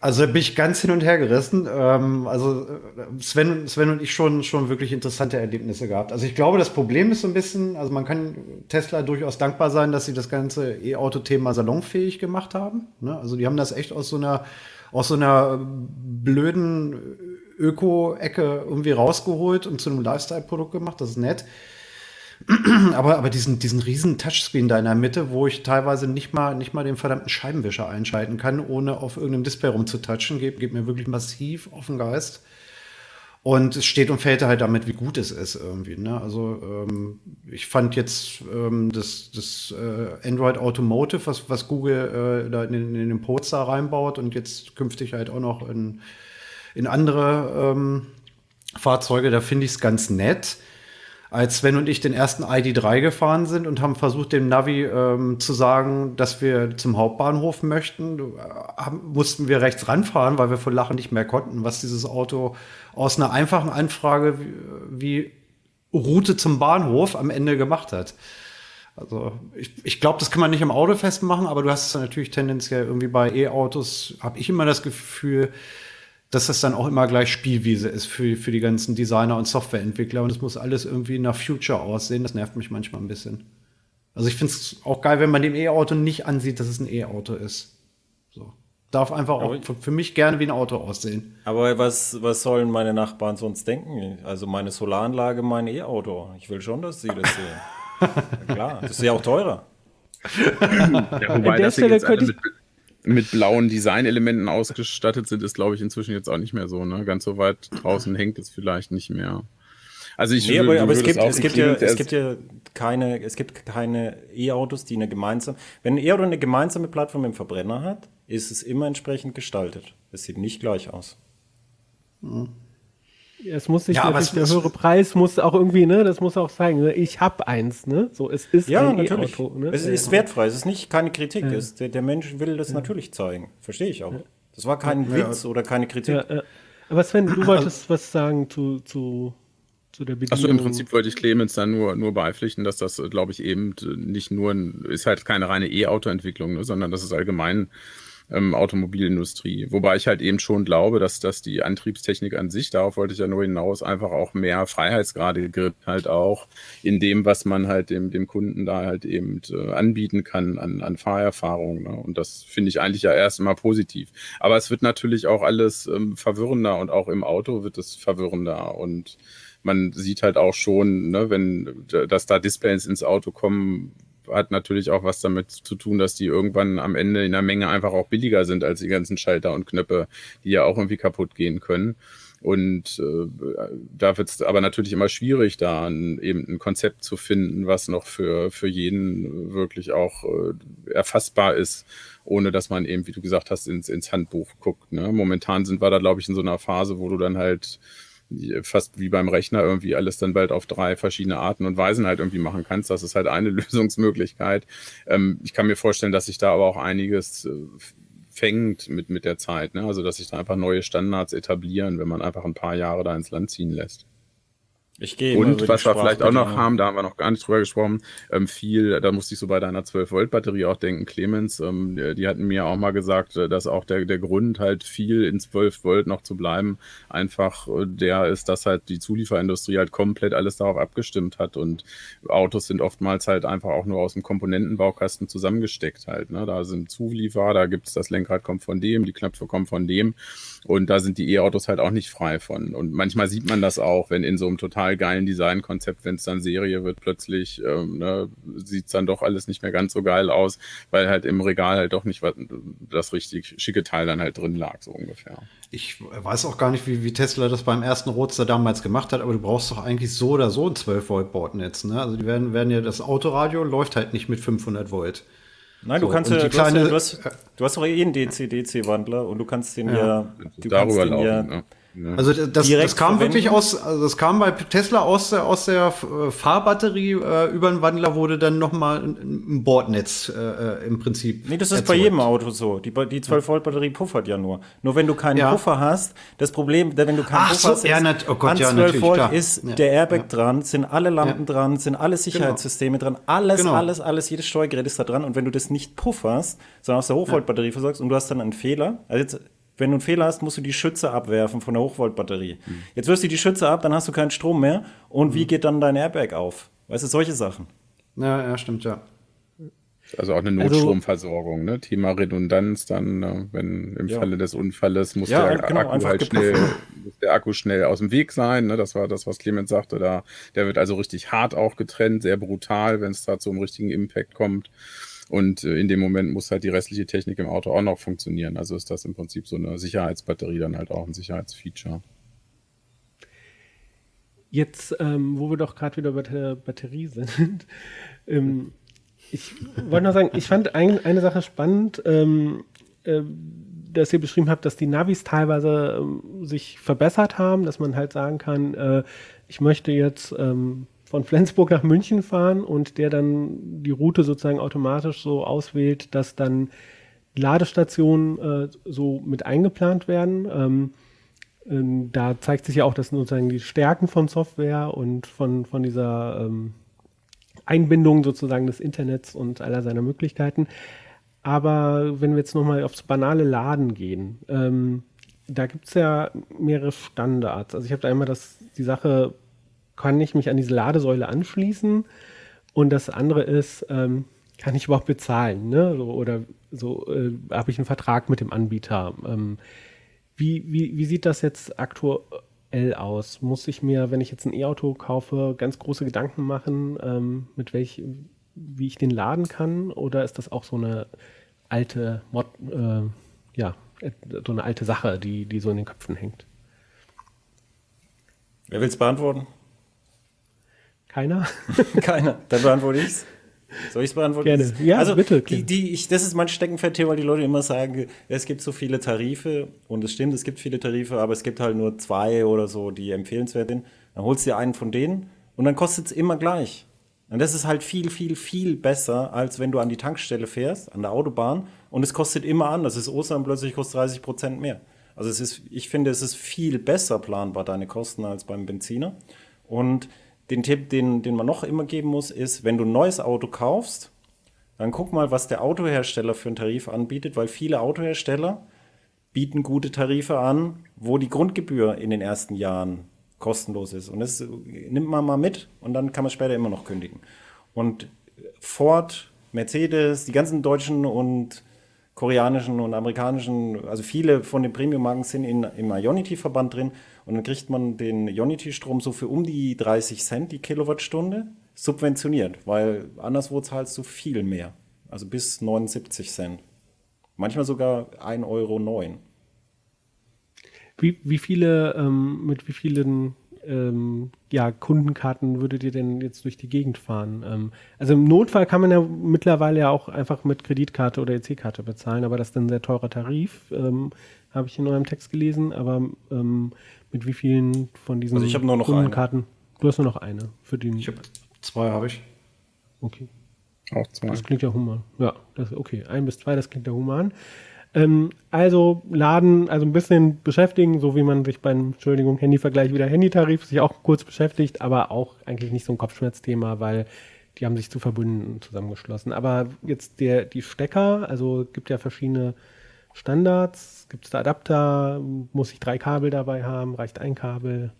Also bin ich ganz hin und her gerissen. Ähm, also äh, Sven, Sven und ich schon, schon wirklich interessante Erlebnisse gehabt. Also ich glaube, das Problem ist so ein bisschen, also man kann Tesla durchaus dankbar sein, dass sie das ganze E-Auto-Thema salonfähig gemacht haben. Ne? Also die haben das echt aus so einer, aus so einer blöden Öko-Ecke irgendwie rausgeholt und zu einem Lifestyle-Produkt gemacht. Das ist nett. aber, aber diesen, diesen riesen Touchscreen da in der Mitte, wo ich teilweise nicht mal, nicht mal den verdammten Scheibenwischer einschalten kann, ohne auf irgendeinem Display rumzutatschen, geht, geht mir wirklich massiv auf den Geist. Und es steht und fällt halt damit, wie gut es ist irgendwie. Ne? Also ähm, ich fand jetzt ähm, das, das äh, Android Automotive, was, was Google äh, da in, in den Poster reinbaut und jetzt künftig halt auch noch in in andere ähm, Fahrzeuge, da finde ich es ganz nett. Als Sven und ich den ersten ID3 gefahren sind und haben versucht, dem Navi ähm, zu sagen, dass wir zum Hauptbahnhof möchten, äh, haben, mussten wir rechts ranfahren, weil wir vor Lachen nicht mehr konnten, was dieses Auto aus einer einfachen Anfrage wie, wie Route zum Bahnhof am Ende gemacht hat. Also ich, ich glaube, das kann man nicht im Auto festmachen, aber du hast es natürlich tendenziell irgendwie bei E-Autos, habe ich immer das Gefühl, dass das dann auch immer gleich Spielwiese ist für, für die ganzen Designer und Softwareentwickler und es muss alles irgendwie nach Future aussehen. Das nervt mich manchmal ein bisschen. Also ich finde es auch geil, wenn man dem E-Auto nicht ansieht, dass es ein E-Auto ist. So. Darf einfach auch für, für, mich gerne wie ein Auto aussehen. Aber was, was sollen meine Nachbarn sonst denken? Also meine Solaranlage, mein E-Auto. Ich will schon, dass sie das sehen. ja, klar, das ist ja auch teurer. ja, wobei das jetzt alle mit, mit blauen Designelementen ausgestattet sind, ist, glaube ich, inzwischen jetzt auch nicht mehr so. Ne? Ganz so weit draußen hängt es vielleicht nicht mehr. Also ich nee, aber, aber es, gibt, es, gibt ja, es gibt ja keine, es gibt keine E-Autos, die eine gemeinsame, wenn ein E-Auto eine gemeinsame Plattform im Verbrenner hat, ist es immer entsprechend gestaltet. Es sieht nicht gleich aus. Mhm. Es muss sich ja, aber der höhere Preis muss auch irgendwie, ne, das muss auch zeigen, ne, ich habe eins, ne? So, es ist ja, ein natürlich. E-Auto. Ne? Es ist wertfrei, es ist nicht keine Kritik. Ja. Es, der, der, Mensch will das ja. natürlich zeigen. Verstehe ich auch. Das war kein Witz oder keine Kritik. Aber Sven, du wolltest was sagen zu, zu, zu der Bedienung. Achso, im Prinzip wollte ich Clemens dann nur, nur beipflichten, dass das, glaube ich, eben nicht nur, ein, ist halt keine reine E-Auto-Entwicklung, ne, sondern das ist allgemein ähm, Automobilindustrie. Wobei ich halt eben schon glaube, dass, dass die Antriebstechnik an sich, darauf wollte ich ja nur hinaus, einfach auch mehr Freiheitsgrade gibt, halt auch in dem, was man halt dem, dem Kunden da halt eben äh, anbieten kann an, an Fahrerfahrung. Ne? Und das finde ich eigentlich ja erst immer positiv. Aber es wird natürlich auch alles ähm, verwirrender und auch im Auto wird es verwirrender und man sieht halt auch schon, ne, wenn dass da Displays ins Auto kommen, hat natürlich auch was damit zu tun, dass die irgendwann am Ende in der Menge einfach auch billiger sind als die ganzen Schalter und Knöpfe, die ja auch irgendwie kaputt gehen können. Und äh, da wird es aber natürlich immer schwierig, da ein, eben ein Konzept zu finden, was noch für, für jeden wirklich auch äh, erfassbar ist, ohne dass man eben, wie du gesagt hast, ins, ins Handbuch guckt. Ne? Momentan sind wir da, glaube ich, in so einer Phase, wo du dann halt fast wie beim Rechner irgendwie alles dann bald auf drei verschiedene Arten und Weisen halt irgendwie machen kannst. Das ist halt eine Lösungsmöglichkeit. Ähm, ich kann mir vorstellen, dass sich da aber auch einiges äh, fängt mit, mit der Zeit. Ne? Also, dass sich da einfach neue Standards etablieren, wenn man einfach ein paar Jahre da ins Land ziehen lässt. Ich gehe Und was wir vielleicht auch noch haben, da haben wir noch gar nicht drüber gesprochen, ähm, viel, da musste ich so bei deiner 12-Volt-Batterie auch denken, Clemens, ähm, die, hatten mir auch mal gesagt, äh, dass auch der, der Grund halt viel in 12 Volt noch zu bleiben, einfach äh, der ist, dass halt die Zulieferindustrie halt komplett alles darauf abgestimmt hat und Autos sind oftmals halt einfach auch nur aus dem Komponentenbaukasten zusammengesteckt halt. Ne? Da sind Zulieferer, da gibt's das Lenkrad kommt von dem, die Knöpfe kommen von dem und da sind die E-Autos halt auch nicht frei von. Und manchmal sieht man das auch, wenn in so einem total geilen Designkonzept, wenn es dann Serie wird, plötzlich ähm, ne, sieht dann doch alles nicht mehr ganz so geil aus, weil halt im Regal halt doch nicht das richtig schicke Teil dann halt drin lag, so ungefähr. Ich weiß auch gar nicht, wie, wie Tesla das beim ersten Roadster damals gemacht hat, aber du brauchst doch eigentlich so oder so ein 12-Volt-Bordnetz. Ne? Also die werden, werden ja, das Autoradio läuft halt nicht mit 500 Volt. Nein, so, du kannst ja, du, kleine, hast, du, hast, du hast doch eh einen DC-DC-Wandler und du kannst den ja, ja du darüber kannst den laufen, ja, ne? Ja. Also das, das kam verwenden. wirklich aus, also das kam bei Tesla aus der, aus der äh, Fahrbatterie äh, über den Wandler wurde dann nochmal ein, ein Bordnetz äh, äh, im Prinzip. Nee, das ist erzeugt. bei jedem Auto so. Die, die 12 Volt Batterie puffert ja nur. Nur wenn du keinen ja. Puffer hast, das Problem, wenn du keinen Ach, Puffer so, hast, ja, ist, oh Gott, an 12 Volt klar. ist ja. der Airbag dran, sind alle Lampen dran, sind alle genau. Sicherheitssysteme genau. dran, alles, genau. alles, alles, jedes Steuergerät ist da dran und wenn du das nicht pufferst, sondern aus der Hochvoltbatterie versorgst und du hast dann einen Fehler, also jetzt wenn du einen Fehler hast, musst du die Schütze abwerfen von der Hochvoltbatterie. Mhm. Jetzt wirst du die Schütze ab, dann hast du keinen Strom mehr. Und mhm. wie geht dann dein Airbag auf? Weißt du, solche Sachen. Ja, ja, stimmt, ja. Also auch eine also Notstromversorgung, ne? Thema Redundanz, dann, ne? wenn im ja. Falle des Unfalles muss ja, der genau, Akku halt schnell, muss der Akku schnell aus dem Weg sein, ne? Das war das, was Clemens sagte, da, der wird also richtig hart auch getrennt, sehr brutal, wenn es da zum richtigen Impact kommt. Und äh, in dem Moment muss halt die restliche Technik im Auto auch noch funktionieren. Also ist das im Prinzip so eine Sicherheitsbatterie dann halt auch ein Sicherheitsfeature. Jetzt, ähm, wo wir doch gerade wieder bei der Batterie sind, ähm, ich wollte noch sagen, ich fand ein, eine Sache spannend, ähm, äh, dass ihr beschrieben habt, dass die Navis teilweise ähm, sich verbessert haben, dass man halt sagen kann, äh, ich möchte jetzt ähm, von Flensburg nach München fahren und der dann die Route sozusagen automatisch so auswählt, dass dann Ladestationen äh, so mit eingeplant werden. Ähm, ähm, da zeigt sich ja auch, dass sozusagen die Stärken von Software und von, von dieser ähm, Einbindung sozusagen des Internets und aller seiner Möglichkeiten. Aber wenn wir jetzt nochmal aufs banale Laden gehen, ähm, da gibt es ja mehrere Standards. Also ich habe da einmal das, die Sache kann ich mich an diese Ladesäule anschließen? Und das andere ist, ähm, kann ich überhaupt bezahlen? Ne? So, oder so äh, habe ich einen Vertrag mit dem Anbieter? Ähm, wie, wie, wie sieht das jetzt aktuell aus? Muss ich mir, wenn ich jetzt ein E-Auto kaufe, ganz große Gedanken machen, ähm, mit welch, wie ich den laden kann? Oder ist das auch so eine alte Mod, äh, ja, so eine alte Sache, die, die so in den Köpfen hängt? Wer will es beantworten? Keiner? Keiner. Dann beantworte ich's. Soll ich es beantworten? Gerne. Ja, also, bitte. Die, die, ich, das ist mein Steckenpferd, weil die Leute immer sagen, es gibt so viele Tarife. Und es stimmt, es gibt viele Tarife, aber es gibt halt nur zwei oder so, die empfehlenswert sind. Dann holst du dir einen von denen und dann kostet es immer gleich. Und das ist halt viel, viel, viel besser, als wenn du an die Tankstelle fährst, an der Autobahn, und es kostet immer an. Das ist Ostern plötzlich kostet 30 Prozent mehr. Also es ist, ich finde, es ist viel besser planbar, deine Kosten, als beim Benziner. Und den Tipp, den, den man noch immer geben muss, ist, wenn du ein neues Auto kaufst, dann guck mal, was der Autohersteller für einen Tarif anbietet, weil viele Autohersteller bieten gute Tarife an, wo die Grundgebühr in den ersten Jahren kostenlos ist. Und das nimmt man mal mit und dann kann man später immer noch kündigen. Und Ford, Mercedes, die ganzen deutschen und koreanischen und amerikanischen, also viele von den Premium-Marken sind in, im Ionity-Verband drin und dann kriegt man den Ionity-Strom so für um die 30 Cent die Kilowattstunde subventioniert, weil anderswo zahlst du viel mehr, also bis 79 Cent. Manchmal sogar 1,09 Euro. Wie, wie viele, ähm, mit wie vielen ähm, ja, Kundenkarten würdet ihr denn jetzt durch die Gegend fahren? Ähm, also im Notfall kann man ja mittlerweile ja auch einfach mit Kreditkarte oder EC-Karte bezahlen, aber das ist dann ein sehr teurer Tarif, ähm, habe ich in eurem Text gelesen. Aber ähm, mit wie vielen von diesen also ich nur noch Kundenkarten? Eine. Du hast nur noch eine für den. Ich habe zwei, habe ich. Okay. Auch zwei. Das klingt ja human. Ja, das, okay. Ein bis zwei, das klingt ja human. Ähm, also laden, also ein bisschen beschäftigen, so wie man sich beim, Entschuldigung, Handyvergleich wieder Handytarif sich auch kurz beschäftigt, aber auch eigentlich nicht so ein Kopfschmerzthema, weil die haben sich zu verbunden zusammengeschlossen. Aber jetzt der, die Stecker, also gibt ja verschiedene Standards, gibt es da Adapter, muss ich drei Kabel dabei haben, reicht ein Kabel?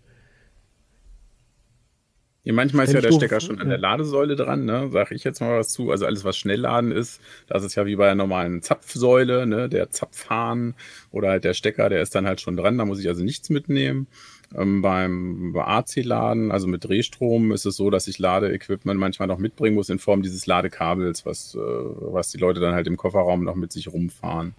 Ja, manchmal ist ja der Stecker schon an der Ladesäule dran, ne? Sag ich jetzt mal was zu. Also alles, was Schnellladen ist, das ist ja wie bei einer normalen Zapfsäule, ne? Der Zapfhahn oder halt der Stecker, der ist dann halt schon dran, da muss ich also nichts mitnehmen. Ähm, beim AC-Laden, also mit Drehstrom, ist es so, dass ich Ladeequipment manchmal noch mitbringen muss in Form dieses Ladekabels, was, äh, was die Leute dann halt im Kofferraum noch mit sich rumfahren.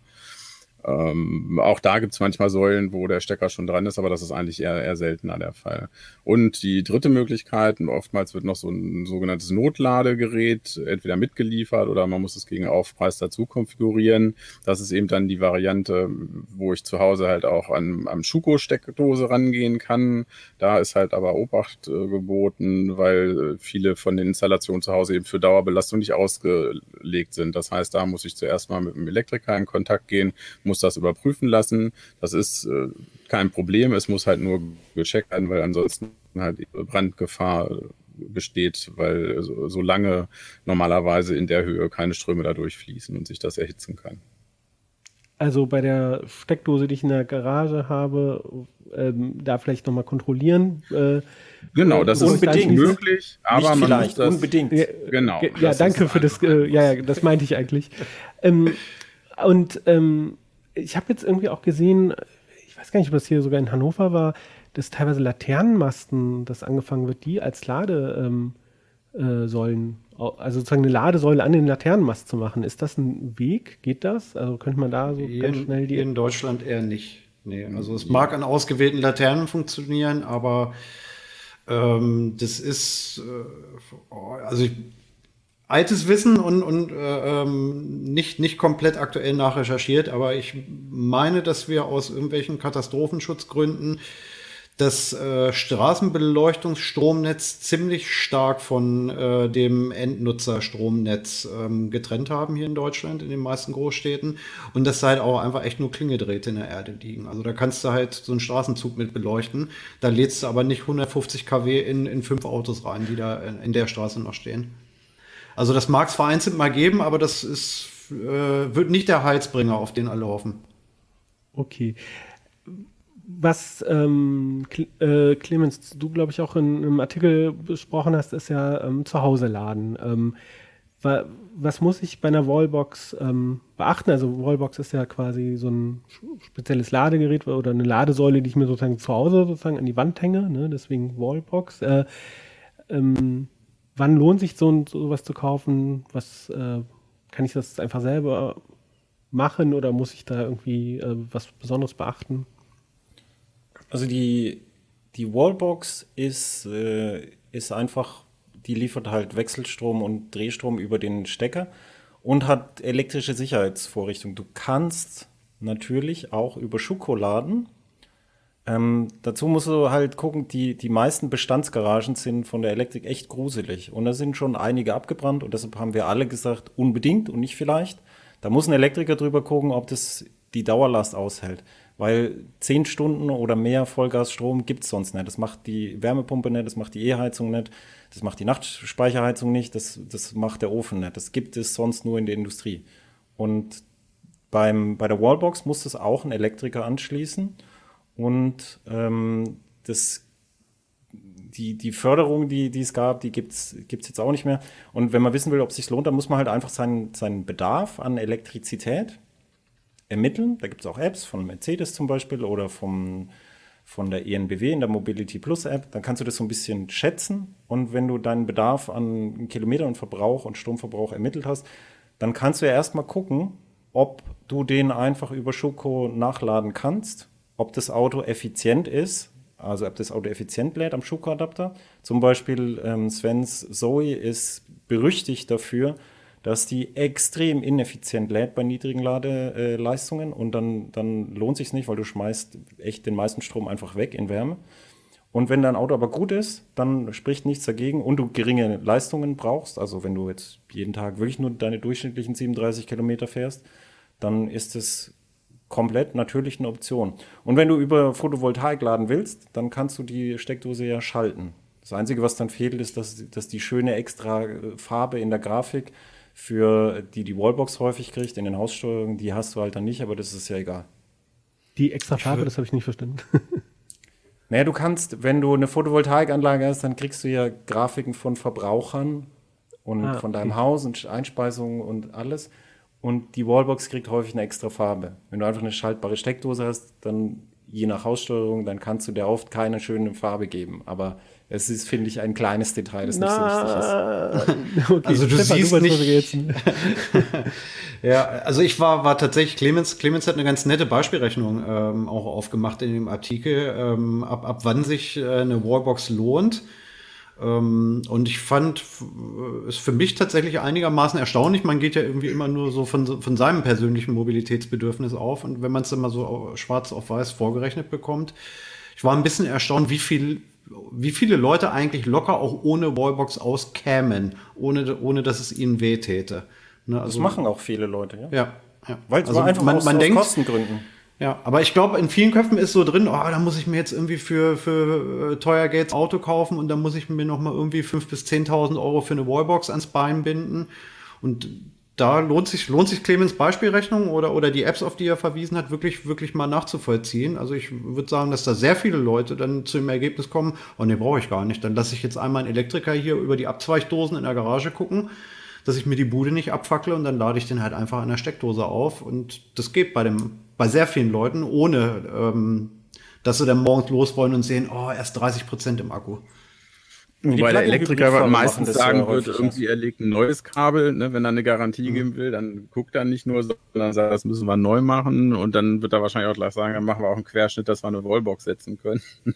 Ähm, auch da gibt es manchmal Säulen, wo der Stecker schon dran ist, aber das ist eigentlich eher, eher seltener der Fall. Und die dritte Möglichkeit, oftmals wird noch so ein sogenanntes Notladegerät entweder mitgeliefert oder man muss es gegen Aufpreis dazu konfigurieren. Das ist eben dann die Variante, wo ich zu Hause halt auch an, am Schuko-Steckdose rangehen kann. Da ist halt aber Obacht äh, geboten, weil viele von den Installationen zu Hause eben für Dauerbelastung nicht ausgelegt sind. Das heißt, da muss ich zuerst mal mit dem Elektriker in Kontakt gehen, muss muss das überprüfen lassen. Das ist äh, kein Problem. Es muss halt nur gecheckt werden, weil ansonsten halt Brandgefahr besteht, weil so, so lange normalerweise in der Höhe keine Ströme da durchfließen und sich das erhitzen kann. Also bei der Steckdose, die ich in der Garage habe, ähm, da vielleicht nochmal kontrollieren. Äh, genau, das ist unbedingt möglich, aber man muss das unbedingt. Ja, genau. Ja, danke für das. Äh, ja, ja, das meinte ich eigentlich. ähm, und ähm, ich habe jetzt irgendwie auch gesehen, ich weiß gar nicht, ob das hier sogar in Hannover war, dass teilweise Laternenmasten, das angefangen wird, die als Ladesäulen, ähm, äh, also sozusagen eine Ladesäule an den Laternenmast zu machen. Ist das ein Weg? Geht das? Also könnte man da so in, ganz schnell die. In Deutschland eher nicht. Nee, also es mag an ausgewählten Laternen funktionieren, aber ähm, das ist, äh, also ich altes Wissen und, und äh, ähm, nicht, nicht komplett aktuell nachrecherchiert, aber ich meine, dass wir aus irgendwelchen Katastrophenschutzgründen das äh, Straßenbeleuchtungsstromnetz ziemlich stark von äh, dem Endnutzerstromnetz ähm, getrennt haben hier in Deutschland, in den meisten Großstädten. Und das halt auch einfach echt nur Klingedrähte in der Erde liegen. Also da kannst du halt so einen Straßenzug mit beleuchten. Da lädst du aber nicht 150 kW in, in fünf Autos rein, die da in, in der Straße noch stehen. Also das mag es vereinzelt mal geben, aber das ist, äh, wird nicht der Heizbringer, auf den alle hoffen. Okay. Was ähm, äh, Clemens, du glaube ich auch in einem Artikel besprochen hast, ist ja ähm, Zuhause laden. Ähm, wa was muss ich bei einer Wallbox ähm, beachten? Also Wallbox ist ja quasi so ein spezielles Ladegerät oder eine Ladesäule, die ich mir sozusagen zu Hause sozusagen an die Wand hänge, ne? deswegen Wallbox. Äh, ähm, wann lohnt sich so sowas zu kaufen? Was äh, kann ich das einfach selber machen oder muss ich da irgendwie äh, was Besonderes beachten? Also die, die Wallbox ist, äh, ist einfach die liefert halt Wechselstrom und Drehstrom über den Stecker und hat elektrische Sicherheitsvorrichtungen. Du kannst natürlich auch über Schuko laden. Ähm, dazu musst du halt gucken, die, die meisten Bestandsgaragen sind von der Elektrik echt gruselig. Und da sind schon einige abgebrannt und deshalb haben wir alle gesagt, unbedingt und nicht vielleicht. Da muss ein Elektriker drüber gucken, ob das die Dauerlast aushält. Weil zehn Stunden oder mehr Vollgasstrom gibt es sonst nicht. Das macht die Wärmepumpe nicht, das macht die E-Heizung nicht, das macht die Nachtspeicherheizung nicht, das, das macht der Ofen nicht. Das gibt es sonst nur in der Industrie. Und beim, bei der Wallbox muss das auch ein Elektriker anschließen. Und ähm, das, die, die Förderung, die, die es gab, die gibt es jetzt auch nicht mehr. Und wenn man wissen will, ob es sich lohnt, dann muss man halt einfach seinen, seinen Bedarf an Elektrizität ermitteln. Da gibt es auch Apps von Mercedes zum Beispiel oder vom, von der ENBW in der Mobility Plus App. Dann kannst du das so ein bisschen schätzen. Und wenn du deinen Bedarf an Kilometer und Verbrauch und Stromverbrauch ermittelt hast, dann kannst du ja erstmal gucken, ob du den einfach über Schuko nachladen kannst, ob das Auto effizient ist, also ob das Auto effizient lädt am Schuko-Adapter. Zum Beispiel ähm, Svens Zoe ist berüchtigt dafür, dass die extrem ineffizient lädt bei niedrigen Ladeleistungen und dann, dann lohnt sich nicht, weil du schmeißt echt den meisten Strom einfach weg in Wärme. Und wenn dein Auto aber gut ist, dann spricht nichts dagegen und du geringe Leistungen brauchst, also wenn du jetzt jeden Tag wirklich nur deine durchschnittlichen 37 Kilometer fährst, dann ist es komplett natürlich eine Option. Und wenn du über Photovoltaik laden willst, dann kannst du die Steckdose ja schalten. Das Einzige, was dann fehlt, ist, dass, dass die schöne extra äh, Farbe in der Grafik für die die Wallbox häufig kriegt in den Haussteuerungen, die hast du halt dann nicht, aber das ist ja egal. Die extra Farbe, das habe ich nicht verstanden. naja, du kannst, wenn du eine Photovoltaikanlage hast, dann kriegst du ja Grafiken von Verbrauchern und ah, von deinem okay. Haus und Einspeisungen und alles. Und die Wallbox kriegt häufig eine extra Farbe. Wenn du einfach eine schaltbare Steckdose hast, dann je nach Haussteuerung, dann kannst du der oft keine schöne Farbe geben. Aber es ist, finde ich, ein kleines Detail, das Na, nicht so wichtig ist. Okay, also du Stefan, siehst du nicht. ja, also ich war, war tatsächlich, Clemens, Clemens hat eine ganz nette Beispielrechnung ähm, auch aufgemacht in dem Artikel, ähm, ab, ab wann sich äh, eine Wallbox lohnt. Ähm, und ich fand es für mich tatsächlich einigermaßen erstaunlich. Man geht ja irgendwie immer nur so von, von seinem persönlichen Mobilitätsbedürfnis auf. Und wenn man es dann mal so schwarz auf weiß vorgerechnet bekommt, ich war ein bisschen erstaunt, wie viel wie viele Leute eigentlich locker auch ohne Wallbox auskämen, ohne, ohne dass es ihnen wehtäte. Ne, also, das machen auch viele Leute, ja. Ja. ja. Weil es also einfach man, aus, man aus denkt, Kostengründen. Ja, aber ich glaube, in vielen Köpfen ist so drin, oh, da muss ich mir jetzt irgendwie für, für äh, teuer Geld Auto kaufen und dann muss ich mir nochmal irgendwie 5.000 bis 10.000 Euro für eine Wallbox ans Bein binden. Und da lohnt sich, lohnt sich Clemens Beispielrechnung oder, oder die Apps, auf die er verwiesen hat, wirklich, wirklich mal nachzuvollziehen. Also ich würde sagen, dass da sehr viele Leute dann zu dem Ergebnis kommen, oh nee, brauche ich gar nicht. Dann lasse ich jetzt einmal einen Elektriker hier über die Abzweigdosen in der Garage gucken, dass ich mir die Bude nicht abfackle und dann lade ich den halt einfach in der Steckdose auf. Und das geht bei dem, bei sehr vielen Leuten, ohne ähm, dass sie dann morgens los wollen und sehen, oh, erst 30 Prozent im Akku. Wobei der Elektriker meistens sagen wird, irgendwie er legt ein neues Kabel, ne, wenn er eine Garantie mhm. geben will, dann guckt er nicht nur, sondern sagt, das müssen wir neu machen und dann wird er wahrscheinlich auch gleich sagen, dann machen wir auch einen Querschnitt, dass wir eine Wallbox setzen können.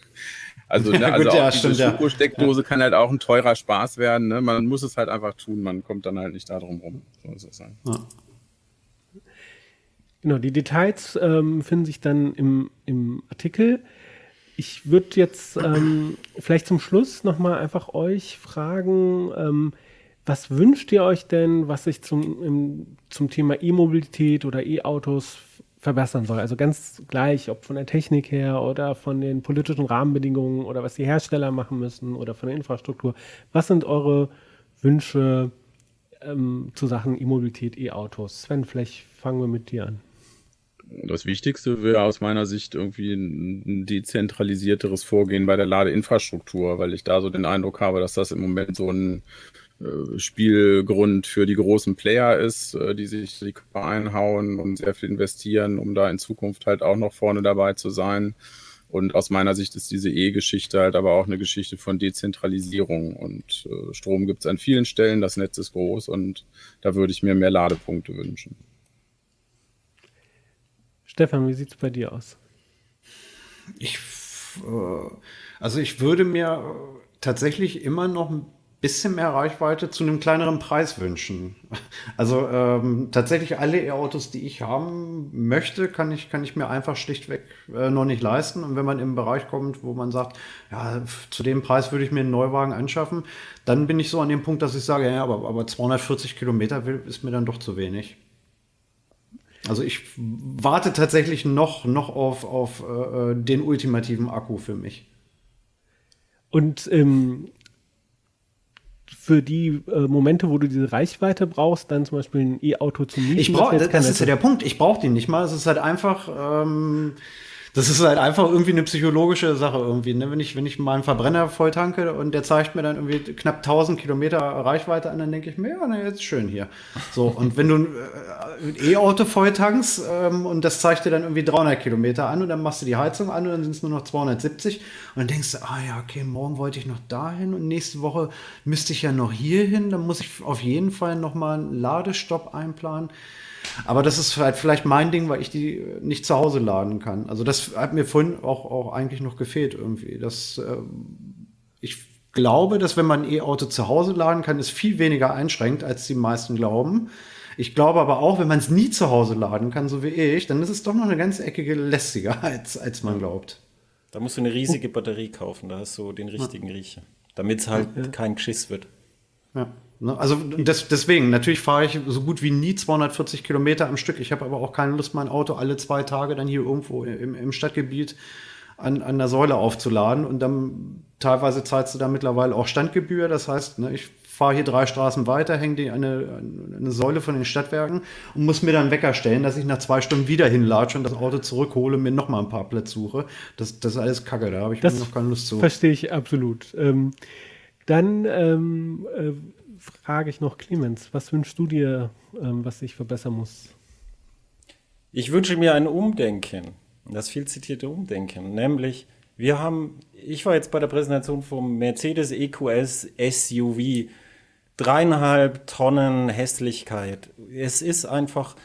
also, ne, also Gut, ja, auch diese stimmt, steckdose ja. kann halt auch ein teurer Spaß werden. Ne? Man muss es halt einfach tun, man kommt dann halt nicht da drum rum. So ist es halt. Genau, die Details ähm, finden sich dann im, im Artikel. Ich würde jetzt ähm, vielleicht zum Schluss nochmal einfach euch fragen, ähm, was wünscht ihr euch denn, was sich zum, im, zum Thema E-Mobilität oder E-Autos verbessern soll? Also ganz gleich, ob von der Technik her oder von den politischen Rahmenbedingungen oder was die Hersteller machen müssen oder von der Infrastruktur. Was sind eure Wünsche ähm, zu Sachen E-Mobilität, E-Autos? Sven, vielleicht fangen wir mit dir an das Wichtigste wäre aus meiner Sicht irgendwie ein dezentralisierteres Vorgehen bei der Ladeinfrastruktur, weil ich da so den Eindruck habe, dass das im Moment so ein äh, Spielgrund für die großen Player ist, äh, die sich die Körper einhauen und sehr viel investieren, um da in Zukunft halt auch noch vorne dabei zu sein. Und aus meiner Sicht ist diese E-Geschichte halt aber auch eine Geschichte von Dezentralisierung. Und äh, Strom gibt es an vielen Stellen, das Netz ist groß und da würde ich mir mehr Ladepunkte wünschen. Stefan, wie sieht es bei dir aus? Ich, äh, also ich würde mir tatsächlich immer noch bisschen mehr Reichweite zu einem kleineren Preis wünschen. Also ähm, tatsächlich alle E-Autos, die ich haben möchte, kann ich, kann ich mir einfach schlichtweg äh, noch nicht leisten. Und wenn man im Bereich kommt, wo man sagt, ja, zu dem Preis würde ich mir einen Neuwagen anschaffen, dann bin ich so an dem Punkt, dass ich sage, ja, aber, aber 240 Kilometer ist mir dann doch zu wenig. Also ich warte tatsächlich noch, noch auf, auf äh, den ultimativen Akku für mich. Und ähm, für die äh, Momente, wo du diese Reichweite brauchst, dann zum Beispiel ein E-Auto zu mieten. Ich brauche, das, das ist ja der Punkt. Ich brauche den nicht mal. Es ist halt einfach, ähm, das ist halt einfach irgendwie eine psychologische Sache irgendwie. Ne? Wenn ich, wenn ich mal einen Verbrenner voll tanke und der zeigt mir dann irgendwie knapp 1000 Kilometer Reichweite an, dann denke ich mir, ja, na, jetzt schön hier. So. Und wenn du ein äh, E-Auto voll tankst ähm, und das zeigt dir dann irgendwie 300 Kilometer an und dann machst du die Heizung an und dann sind es nur noch 270 und dann denkst du, ah ja, okay, morgen wollte ich noch dahin und nächste Woche müsste ich ja noch hier hin, dann muss ich auf jeden Fall noch mal einen Ladestopp einplanen. Aber das ist halt vielleicht mein Ding, weil ich die nicht zu Hause laden kann. Also das hat mir vorhin auch, auch eigentlich noch gefehlt irgendwie. Das, äh, ich glaube, dass wenn man ein E-Auto zu Hause laden kann, es viel weniger einschränkt, als die meisten glauben. Ich glaube aber auch, wenn man es nie zu Hause laden kann, so wie ich, dann ist es doch noch eine ganz eckige lästiger, als, als man glaubt. Da musst du eine riesige Batterie kaufen, da hast du den richtigen. Riecher. Damit es halt ja. kein Geschiss wird. Ja. Ne? Also das, deswegen, natürlich fahre ich so gut wie nie 240 Kilometer am Stück. Ich habe aber auch keine Lust, mein Auto alle zwei Tage dann hier irgendwo im, im Stadtgebiet an, an der Säule aufzuladen. Und dann teilweise zahlst du da mittlerweile auch Standgebühr. Das heißt, ne, ich fahre hier drei Straßen weiter, hänge die eine, eine Säule von den Stadtwerken und muss mir dann Wecker stellen, dass ich nach zwei Stunden wieder hinlatsche und das Auto zurückhole und mir nochmal ein paar Plätze suche. Das, das ist alles Kacke, da habe ich das noch keine Lust zu. Verstehe ich absolut. Ähm, dann ähm, äh, frage ich noch Clemens, was wünschst du dir, ähm, was sich verbessern muss? Ich wünsche mir ein Umdenken, das viel zitierte Umdenken, nämlich wir haben, ich war jetzt bei der Präsentation vom Mercedes EQS SUV, dreieinhalb Tonnen Hässlichkeit. Es ist einfach,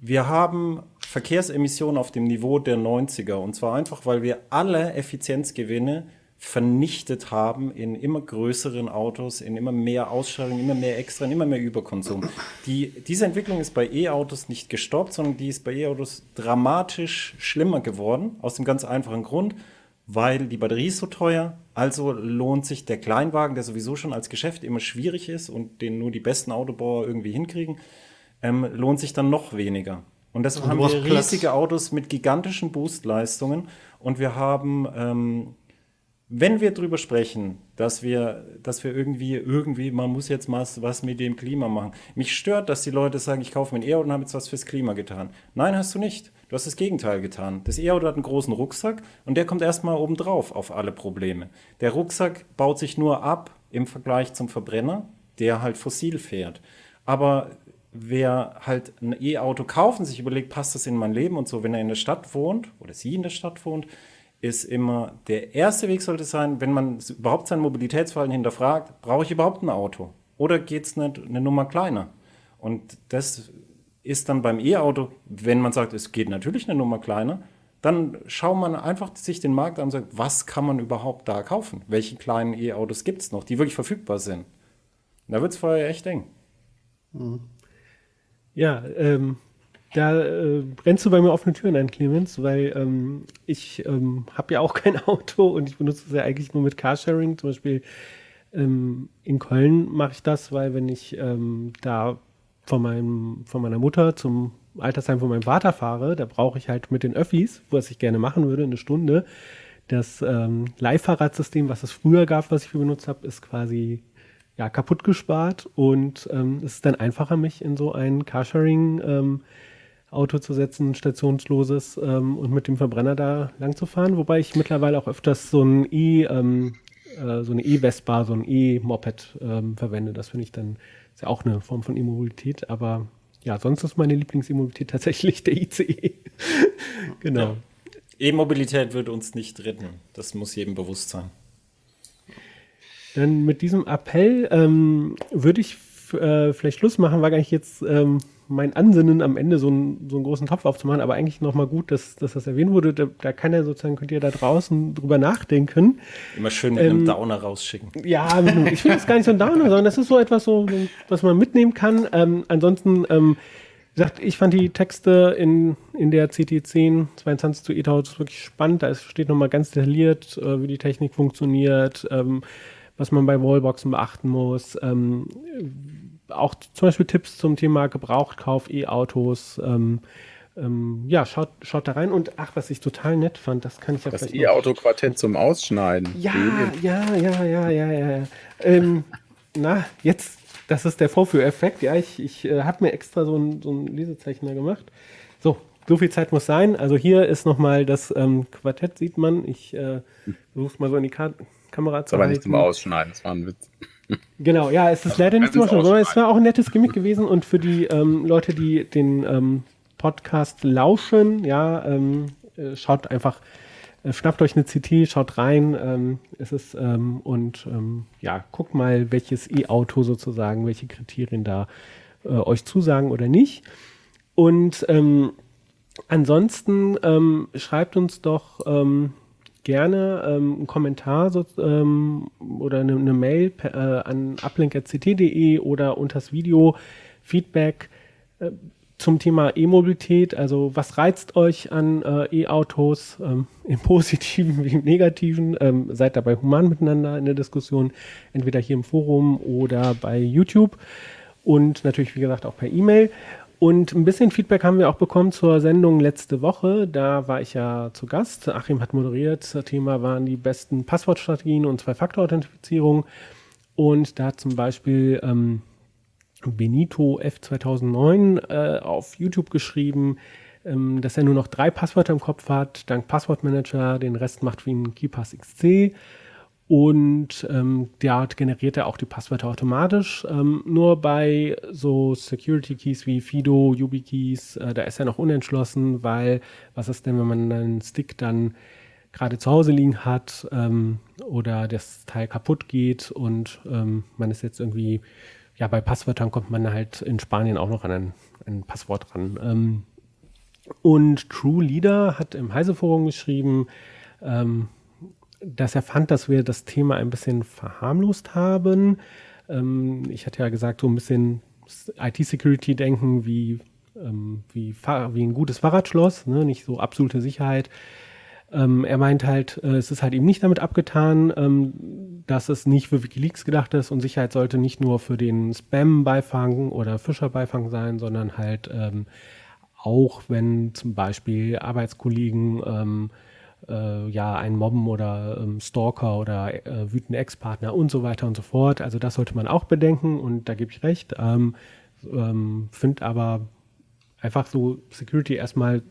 wir haben Verkehrsemissionen auf dem Niveau der 90er und zwar einfach, weil wir alle Effizienzgewinne vernichtet haben in immer größeren Autos, in immer mehr Ausstrahlung, immer mehr Extra, immer mehr Überkonsum. Die, diese Entwicklung ist bei E-Autos nicht gestoppt, sondern die ist bei E-Autos dramatisch schlimmer geworden, aus dem ganz einfachen Grund, weil die Batterie ist so teuer, also lohnt sich der Kleinwagen, der sowieso schon als Geschäft immer schwierig ist und den nur die besten Autobauer irgendwie hinkriegen, ähm, lohnt sich dann noch weniger. Und deshalb und haben wir riesige Autos mit gigantischen Boostleistungen und wir haben ähm, wenn wir darüber sprechen, dass wir, dass wir irgendwie, irgendwie, man muss jetzt mal was mit dem Klima machen. Mich stört, dass die Leute sagen, ich kaufe mir ein E-Auto und habe jetzt was fürs Klima getan. Nein, hast du nicht. Du hast das Gegenteil getan. Das E-Auto hat einen großen Rucksack und der kommt erstmal obendrauf auf alle Probleme. Der Rucksack baut sich nur ab im Vergleich zum Verbrenner, der halt fossil fährt. Aber wer halt ein E-Auto kauft und sich überlegt, passt das in mein Leben und so, wenn er in der Stadt wohnt oder sie in der Stadt wohnt, ist immer, der erste Weg sollte sein, wenn man überhaupt sein Mobilitätsverhalten hinterfragt, brauche ich überhaupt ein Auto? Oder geht es nicht eine Nummer kleiner? Und das ist dann beim E-Auto, wenn man sagt, es geht natürlich eine Nummer kleiner, dann schaut man einfach sich den Markt an und sagt, was kann man überhaupt da kaufen? Welche kleinen E-Autos gibt es noch, die wirklich verfügbar sind? da wird es vorher echt eng. Ja, ähm, da äh, brennst du bei mir offene Türen ein, Clemens, weil ähm, ich ähm, habe ja auch kein Auto und ich benutze es ja eigentlich nur mit Carsharing. Zum Beispiel ähm, in Köln mache ich das, weil wenn ich ähm, da von, meinem, von meiner Mutter zum Altersheim von meinem Vater fahre, da brauche ich halt mit den Öffis, was ich gerne machen würde, eine Stunde. Das ähm, Leihfahrradsystem, was es früher gab, was ich benutzt habe, ist quasi ja, kaputt gespart und ähm, es ist dann einfacher, mich in so ein Carsharing ähm, Auto zu setzen, stationsloses ähm, und mit dem Verbrenner da lang zu fahren. Wobei ich mittlerweile auch öfters so ein E, ähm, äh, so eine E-Vespa, so ein E-Moped ähm, verwende. Das finde ich dann ist ja auch eine Form von E-Mobilität. Aber ja, sonst ist meine Lieblings-E-Mobilität tatsächlich der ICE. genau. Ja. E-Mobilität wird uns nicht retten. Das muss jedem bewusst sein. Dann mit diesem Appell ähm, würde ich äh, vielleicht Schluss machen, gar nicht jetzt ähm, mein Ansinnen am Ende so einen, so einen großen Topf aufzumachen, aber eigentlich nochmal gut, dass, dass das erwähnt wurde. Da, da, kann er sozusagen, könnt ihr da draußen drüber nachdenken. Immer schön mit ähm, einem Downer rausschicken. Ja, ich finde das gar nicht so ein Downer, sondern das ist so etwas, so, was man mitnehmen kann. Ähm, ansonsten, ähm, gesagt, ich fand die Texte in, in der CT10 22 zu ETAUS wirklich spannend. Da steht nochmal ganz detailliert, äh, wie die Technik funktioniert, ähm, was man bei Wallboxen beachten muss. Ähm, auch zum Beispiel Tipps zum Thema Gebrauchtkauf, E-Autos. Ähm, ähm, ja, schaut, schaut da rein. Und ach, was ich total nett fand, das kann ich ja Das E-Auto-Quartett zum Ausschneiden. Ja, ja, ja, ja, ja, ja. Ähm, na, jetzt, das ist der Vorführeffekt. Ja, ich, ich äh, habe mir extra so ein, so ein Lesezeichner gemacht. So, so viel Zeit muss sein. Also hier ist nochmal das ähm, Quartett, sieht man. Ich äh, versuche es mal so in die Ka Kamera zu Aber halten. nicht zum Ausschneiden, das war ein Witz. Genau, ja, es ist leider nicht zum Ausschneiden, aber es war auch ein nettes Gimmick gewesen und für die ähm, Leute, die den ähm, Podcast lauschen, ja, ähm, äh, schaut einfach, äh, schnappt euch eine CT, schaut rein, ähm, es ist ähm, und ähm, ja, guckt mal, welches E-Auto sozusagen, welche Kriterien da äh, euch zusagen oder nicht. Und ansonsten schreibt uns doch gerne ähm, einen Kommentar so, ähm, oder eine, eine Mail per, äh, an uplink.ct.de oder unter das Video Feedback äh, zum Thema E-Mobilität. Also was reizt euch an äh, E-Autos ähm, im positiven wie im negativen? Ähm, seid dabei human miteinander in der Diskussion, entweder hier im Forum oder bei YouTube und natürlich, wie gesagt, auch per E-Mail. Und ein bisschen Feedback haben wir auch bekommen zur Sendung letzte Woche. Da war ich ja zu Gast. Achim hat moderiert. Das Thema waren die besten Passwortstrategien und Zwei-Faktor-Authentifizierung. Und da hat zum Beispiel ähm, Benito F 2009 äh, auf YouTube geschrieben, ähm, dass er nur noch drei Passwörter im Kopf hat, dank Passwortmanager. Den Rest macht wie ein KeyPass XC. Und ähm, der generiert er auch die Passwörter automatisch. Ähm, nur bei so Security Keys wie Fido, YubiKeys, äh, da ist er noch unentschlossen, weil was ist denn, wenn man einen Stick dann gerade zu Hause liegen hat ähm, oder das Teil kaputt geht und ähm, man ist jetzt irgendwie, ja, bei Passwörtern kommt man halt in Spanien auch noch an ein, ein Passwort ran. Ähm, und True Leader hat im Heise-Forum geschrieben, ähm, dass er fand, dass wir das Thema ein bisschen verharmlost haben. Ähm, ich hatte ja gesagt, so ein bisschen IT-Security-Denken wie, ähm, wie, wie, ein gutes Fahrradschloss, ne? nicht so absolute Sicherheit. Ähm, er meint halt, äh, es ist halt eben nicht damit abgetan, ähm, dass es nicht für Wikileaks gedacht ist und Sicherheit sollte nicht nur für den Spam-Beifang oder Fischer-Beifang sein, sondern halt ähm, auch, wenn zum Beispiel Arbeitskollegen ähm, äh, ja einen Mobben oder ähm, Stalker oder äh, wütende Ex-Partner und so weiter und so fort. Also das sollte man auch bedenken und da gebe ich recht. Ähm, ähm, Finde aber einfach so Security erstmal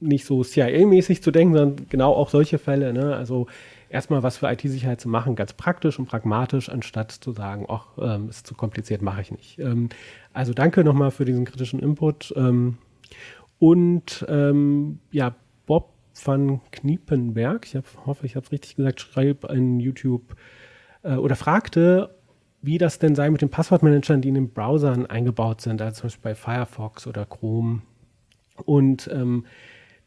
nicht so CIA-mäßig zu denken, sondern genau auch solche Fälle. Ne? Also erstmal was für IT-Sicherheit zu machen, ganz praktisch und pragmatisch, anstatt zu sagen, ach, ähm, ist zu kompliziert, mache ich nicht. Ähm, also danke nochmal für diesen kritischen Input. Ähm, und ähm, ja, van Kniepenberg, ich hab, hoffe, ich habe es richtig gesagt, schreibt in YouTube äh, oder fragte, wie das denn sei mit den Passwortmanagern, die in den Browsern eingebaut sind, also zum Beispiel bei Firefox oder Chrome. Und ähm,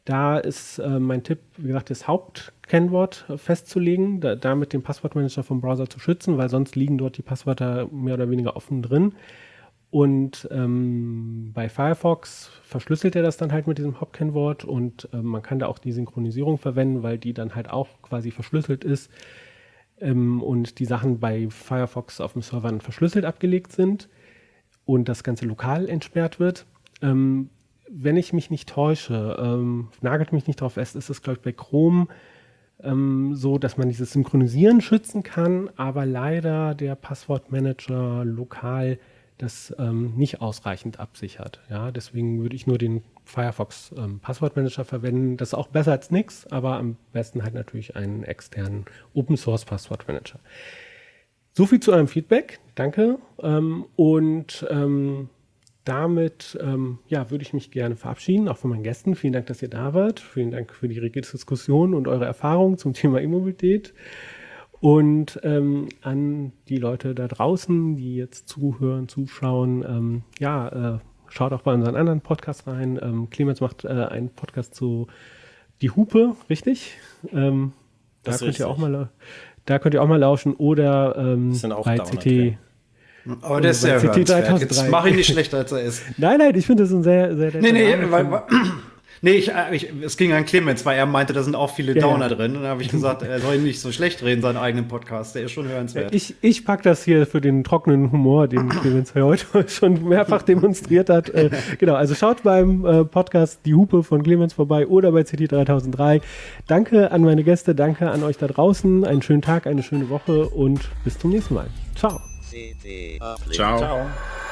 da ist äh, mein Tipp, wie gesagt, das Hauptkennwort festzulegen, da, damit den Passwortmanager vom Browser zu schützen, weil sonst liegen dort die Passwörter mehr oder weniger offen drin. Und ähm, bei Firefox verschlüsselt er das dann halt mit diesem Hop-Kennwort und äh, man kann da auch die Synchronisierung verwenden, weil die dann halt auch quasi verschlüsselt ist ähm, und die Sachen bei Firefox auf dem Server dann verschlüsselt abgelegt sind und das Ganze lokal entsperrt wird. Ähm, wenn ich mich nicht täusche, ähm, nagelt mich nicht drauf fest, ist es, glaube ich, bei Chrome ähm, so, dass man dieses Synchronisieren schützen kann, aber leider der Passwortmanager lokal das ähm, nicht ausreichend absichert. Ja, deswegen würde ich nur den Firefox ähm, Passwortmanager verwenden. Das ist auch besser als nichts, aber am besten halt natürlich einen externen Open Source Passwortmanager. So viel zu eurem Feedback. Danke. Ähm, und ähm, damit ähm, ja, würde ich mich gerne verabschieden, auch von meinen Gästen. Vielen Dank, dass ihr da wart. Vielen Dank für die rege Diskussion und eure Erfahrungen zum Thema E-Mobilität. Und ähm, an die Leute da draußen, die jetzt zuhören, zuschauen, ähm, ja, äh, schaut auch bei unseren anderen Podcasts rein. Ähm, Clemens macht äh, einen Podcast zu Die Hupe, richtig? Ähm, da Das ist könnt ihr auch richtig. mal da könnt ihr auch mal lauschen oder ähm, Das sind auch bei CT. drin. Aber der ist sehr CT hörenswert. 3003. Jetzt mach ihn nicht schlechter, als er ist. Nein, nein, ich finde das ein sehr, sehr Nee, nee, weil, nee ich, äh, ich, es ging an Clemens, weil er meinte, da sind auch viele Ja, Downer ja. drin. Und dann habe ich gesagt, er soll ihn nicht so schlecht reden, seinen eigenen Podcast. Der ist schon hörenswert. Ich, ich pack das hier für den trockenen Humor, den Clemens heute schon mehrfach demonstriert hat. Äh, genau, also schaut beim äh, Podcast Die Hupe von Clemens vorbei oder bei CT 3003. Danke an meine Gäste, danke an euch da draußen. Einen schönen Tag, eine schöne Woche und bis zum nächsten Mal. Ciao. Ciao. Ciao.